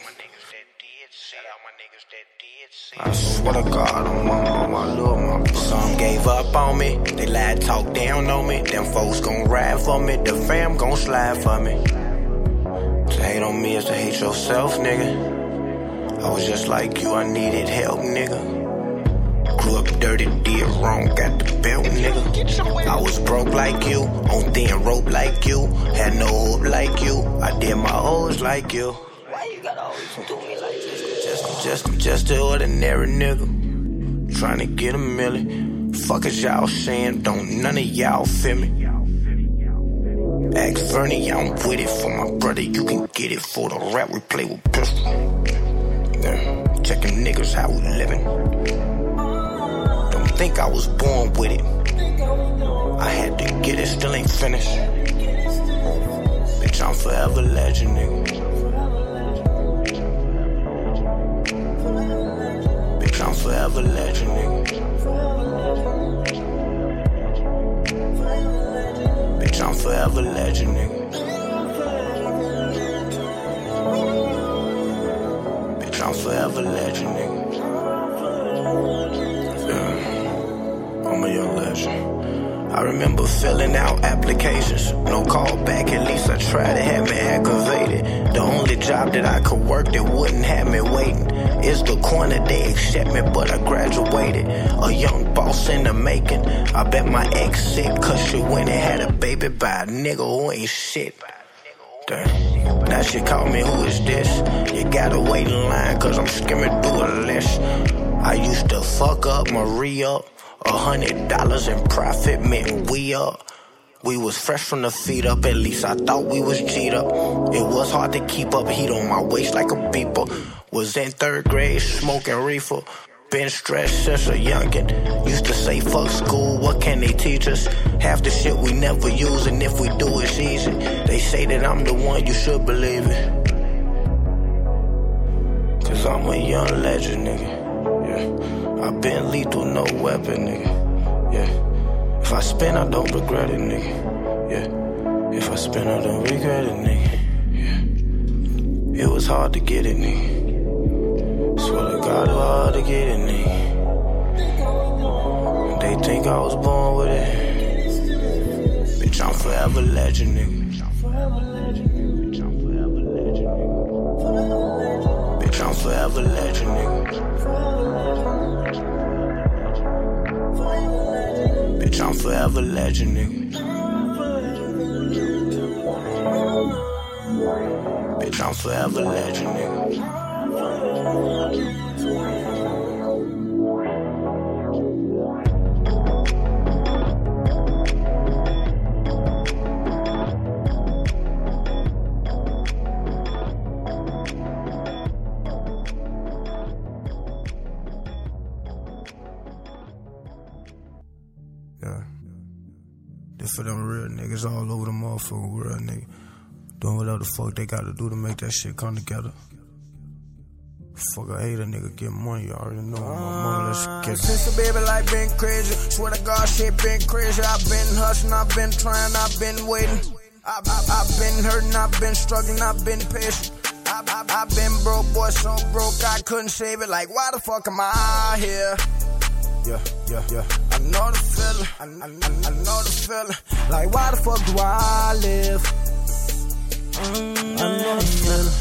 Speaker 13: I swear to God, I'm on my little mama. Some gave up on me. They lied, talk down on me. Them folks gon' ride for me. The fam gon' slide for me. To hate on me is to hate yourself, nigga. I was just like you, I needed help, nigga. Grew up dirty, did wrong, got the belt, nigga. I was broke like you, on thin rope like you. Had no hope like you. I did my O's like you. Why you gotta always do me like this? Just, just, just an ordinary nigga. Trying to get a million. Fuck is y'all saying? Don't none of y'all feel me. Ask Vernie, I'm with it for my brother. You can get it for the rap we play with pistol. Checking niggas how we living. Don't think I was born with it. I had to get it, still ain't finished. Bitch, I'm forever legend, nigga. Bitch, I'm forever legend, nigga. Bitch, I'm forever legend, nigga. I'm forever legend, nigga. Yeah. I'm a young legend. I remember filling out applications. No call back, at least I tried to have me aggravated. The only job that I could work that wouldn't have me waiting is the corner. They accept me, but I graduated. A young boss in the making. I bet my ex sick, cause she went and had a baby by a nigga who ain't shit. Damn. She called me, who is this? You gotta wait in line, cause I'm skimming through a list. I used to fuck up Maria. A hundred dollars in profit meant we up. We was fresh from the feet up, at least I thought we was G'd up. It was hard to keep up, heat on my waist like a beeper. Was in third grade, smoking reefer. Been stressed since a youngin'. Used to say fuck school, what can they teach us? Half the shit we never use, and if we do, it's easy. They say that I'm the one, you should believe it. Cause I'm a young legend, nigga. Yeah. I've been lethal, no weapon, nigga. Yeah. If I spin, I don't regret it, nigga. Yeah. If I spin, I don't regret it, nigga. Yeah. It was hard to get it, nigga. Swear to God, it hard to get nigga. They think I was born with it. Bitch, I'm forever legend, nigga. Bitch, I'm forever legend, nigga. Bitch, I'm forever legend, nigga. Bitch, I'm forever legend, nigga. Bitch, I'm forever legend, nigga. Yeah. This for them real niggas all over the motherfucking world, nigga. Doing whatever the fuck they gotta do to make that shit come together. Fuck, I hate a nigga get money, you already know. My money. let's get it.
Speaker 9: Since the baby life been crazy, swear to God shit been crazy. I've been hustling, I've been trying, I've been waiting. I've, I've, I've been hurting, I've been struggling, I've been patient. I've, I've, I've been broke, boy, so broke I couldn't save it. Like, why the fuck am I here? Yeah, yeah, yeah. I know the feeling. I, I, I, I know the feeling. Like, why the fuck do I live? Mm, I know the feeling.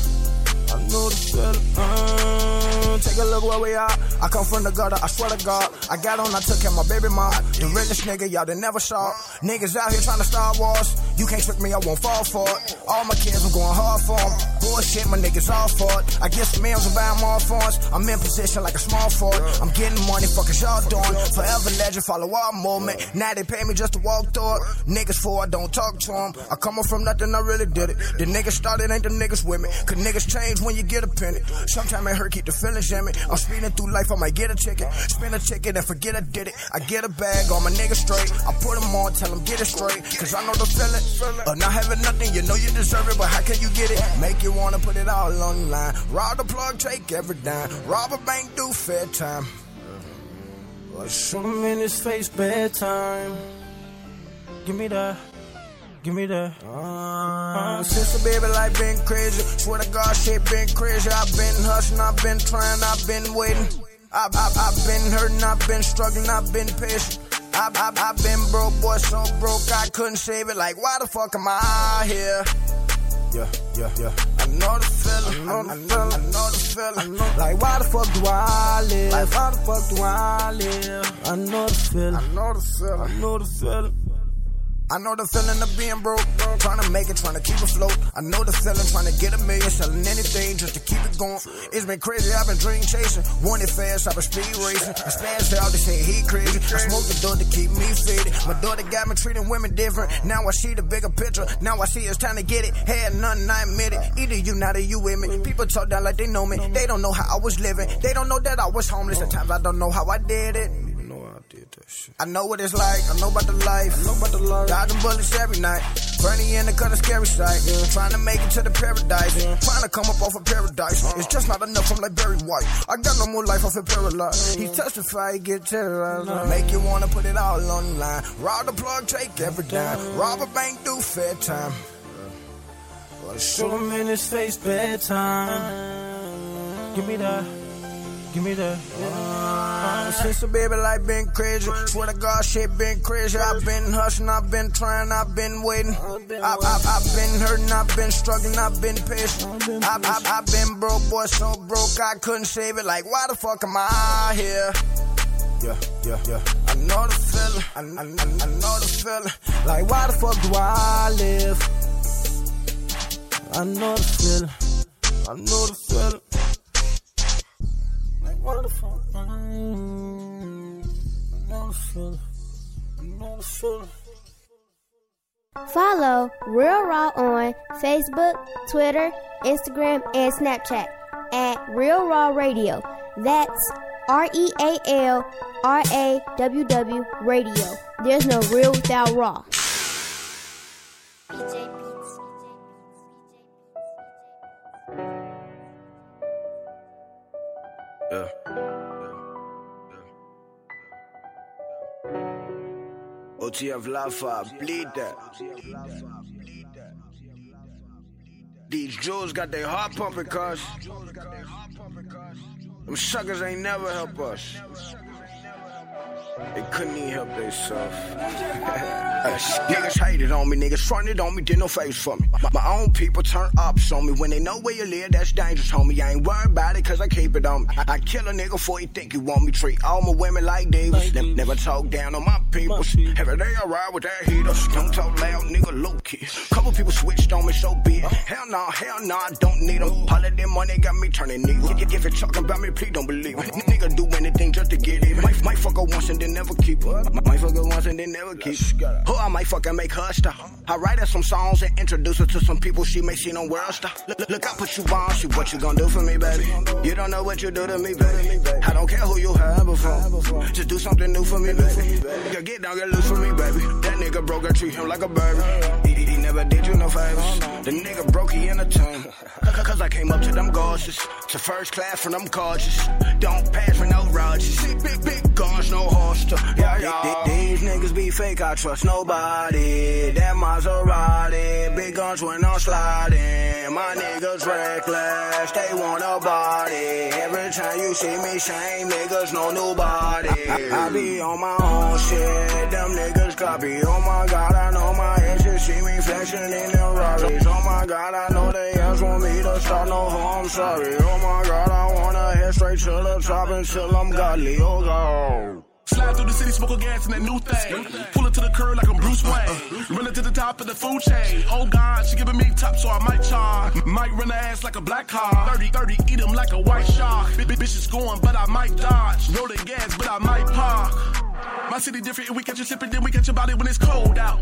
Speaker 9: Know the feeling. Take a look where we are. I come from the gutter, I swear to God. I got on, I took care my baby mom. The realest nigga y'all that never saw. Niggas out here trying to start wars. You can't trick me, I won't fall for it. All my kids, I'm going hard for them. Bullshit, my niggas all for it. I get some meals them all phones. I'm in position like a small fort. I'm getting money, fuck is y'all doing? Forever legend, follow our movement. Now they pay me just to walk through it. Niggas for I don't talk to them. I come up from nothing, I really did it. The niggas started, ain't the niggas with me. Cause niggas change when you get a penny. Sometimes it hurt, keep the feelings Jimmy. I'm speeding through life, I might get a ticket. Spin a ticket and forget I did it. I get a bag, all my niggas straight. I put them on, tell them get it straight. Cause I know the feeling. Of not having nothing, you know you deserve it, but how can you get it? Make wanna put it all on the line. Rob the plug, take every dime. Rob a bank, do fair time. Shoot him in his face, bedtime. Give me that. Give me that. Uh, since the baby life been crazy. Swear to God, shit been crazy. I've been hustling, I've been trying, I've been waiting. I've, I've, I've been hurting, I've been struggling, I've been patient. I've, I've, I've been broke, boy, so broke I couldn't save it. Like, why the fuck am I here? Yeah, yeah, yeah. I know the feeling. I know the feeling. I know the feeling. Like, why the fuck do I live? Like, why the fuck do I live? I know the feeling. I know the feeling. I know the feeling. I know the feeling of being broke, trying to make it, trying to keep afloat. I know the feeling, trying to get a million, selling anything just to keep it going. It's been crazy, I've been dream chasing, wanted fast, I've been speed racing. I smashed out, they say he crazy. I smoked the door to keep me faded. My daughter got me treating women different. Now I see the bigger picture. Now I see it's time to get it. Had nothing, I admit it. Either you, not or you with me. People talk down like they know me. They don't know how I was living. They don't know that I was homeless. At times I don't know how I did it. I know what it's like. I know about the life. I know about the life. Dodging bullets every night. Bernie in the cut a scary sight. Trying to make it to the paradise. Trying to come up off of paradise. Uh-huh. It's just not enough. I'm like Barry White. I got no more life. I feel paralyzed. He testified, get terrorized. Make you wanna put it all on the line. Rob the plug, take every dime. Rob a bank, do fair time. Shoot him in his face, bedtime. Give me that. Give me that. Uh-huh. Since the baby life been crazy. Swear to God, shit been crazy. I've been hustling, I've been trying, I've been waiting. I've, I've, I've been hurting, I've been struggling, I've been patient. I've, I've, I've been broke, boy, so broke I couldn't save it. Like, why the fuck am I here? Yeah, yeah, yeah. I know the feeling. I, I, I, I know the feeling. Like, why the fuck do I live? I know the feeling. I know the feeling. Know the feeling.
Speaker 19: Follow Real Raw on Facebook, Twitter, Instagram, and Snapchat at Real Raw Radio. That's R E A L R A W W Radio. There's no real without raw.
Speaker 9: Yeah. OTF Lafa, bleed that. These jewels got their heart pumping, cuz. Them suckers ain't never help us. They couldn't even help themselves. niggas hated on me, niggas fronted on me, did no face for me. My, my own people turn ups on me when they know where you live. That's dangerous, homie. I ain't worried about it, cause I keep it on me. I, I kill a nigga before he think you want me. Treat all my women like divas. Ne- never talk down on my people. Every day I ride with that heater. Don't talk loud, nigga, low key. Couple people switched on me, so be it. Hell nah, hell nah, I don't need them. All of them money got me turning nigga. If, if you talking about me, please don't believe it. Nigga do anything just to get it. Might, might fuck her once and then never keep her. Might, might fuck her once and then never keep her. Who oh, I might fucking make her stop. I write her some songs and introduce her to some people she may see no world star. Look, look, I put you on, she what you gonna do for me, baby? You don't know what you do to me, baby. I don't care who you have before. Just do something new for me, baby. Girl, get down, get loose for me, baby. That nigga broke, I treat him like a baby. He, never did you no favors. The nigga broke, he in a ton. Cause I came up to them gorgeous. To first class from them gorgeous. Don't pass for no Rogers. Big, big, big guns, no holster. Yeah, yeah. These niggas be fake, I trust nobody. That Maserati. Big guns when I'm sliding. My niggas reckless, they want a body. Every time you see me, shame niggas, no nobody. I, I be on my own shit. Them niggas copy. Oh my god, I know my exes see me flashing in them Rarries. Oh my god, I know they ask want me to start no harm. Sorry. Oh my god, I wanna head straight to the top until I'm godly. Oh god.
Speaker 14: Slide through the city, smoke a gas in that new thing. Pull it to the curb like I'm Bruce Wayne. Run it to the top of the food chain. Oh God, she giving me top, so I might charge. Might run her ass like a black car. 30, 30, eat them like a white shark. Bitch is going, but I might dodge. Roll the gas, but I might park. My city different, and we catch you slipping, then we catch your body when it's cold out.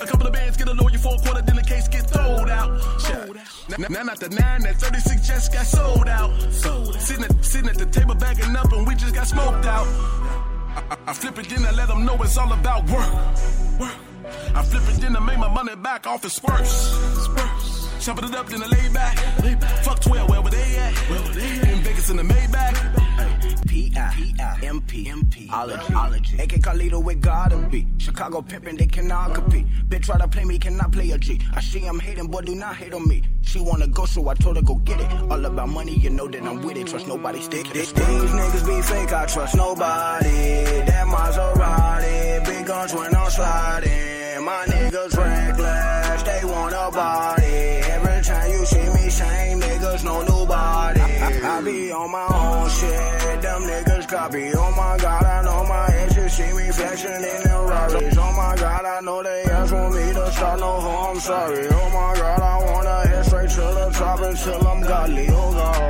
Speaker 14: A couple of bands get a lawyer for a quarter, then the case get throwed out. Now, now not the nine, that 36 just got sold out. Sitting at, sitting at the table bagging up, and we just got smoked out. I, I, flip it, then I let them know it's all about work. Work. I flip it, then I make my money back off the spurs. Spurs. Chopping it up, then I lay back. Fuck 12, where were they at? In Vegas in the Maybach.
Speaker 9: P-I-M-P, ology, AK Carlito with gotta be. Chicago pimpin', they cannot compete. Bitch try to play me, cannot play a G. I see I'm hating, boy, do not hate on me. She wanna go, so I told her go get it. All about money, you know that I'm with it. Trust nobody, stick These niggas be fake, I trust nobody. That Maserati, big guns when I'm sliding. My niggas reckless, they want a body. Every time you see me, same niggas know nobody. I, I be on my own copy. Oh my god, I know my flexing in. Oh my god, I know they ask for me to start no I'm sorry. Oh my god, I wanna head straight to the top until I'm godly. Oh god.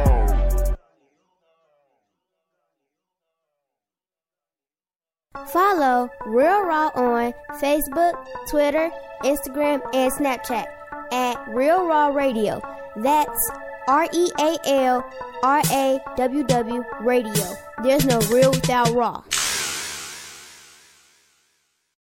Speaker 19: Follow Real Raw on Facebook, Twitter, Instagram, and Snapchat at Real Raw Radio. That's R E A L R A W W Radio. There's no real without raw.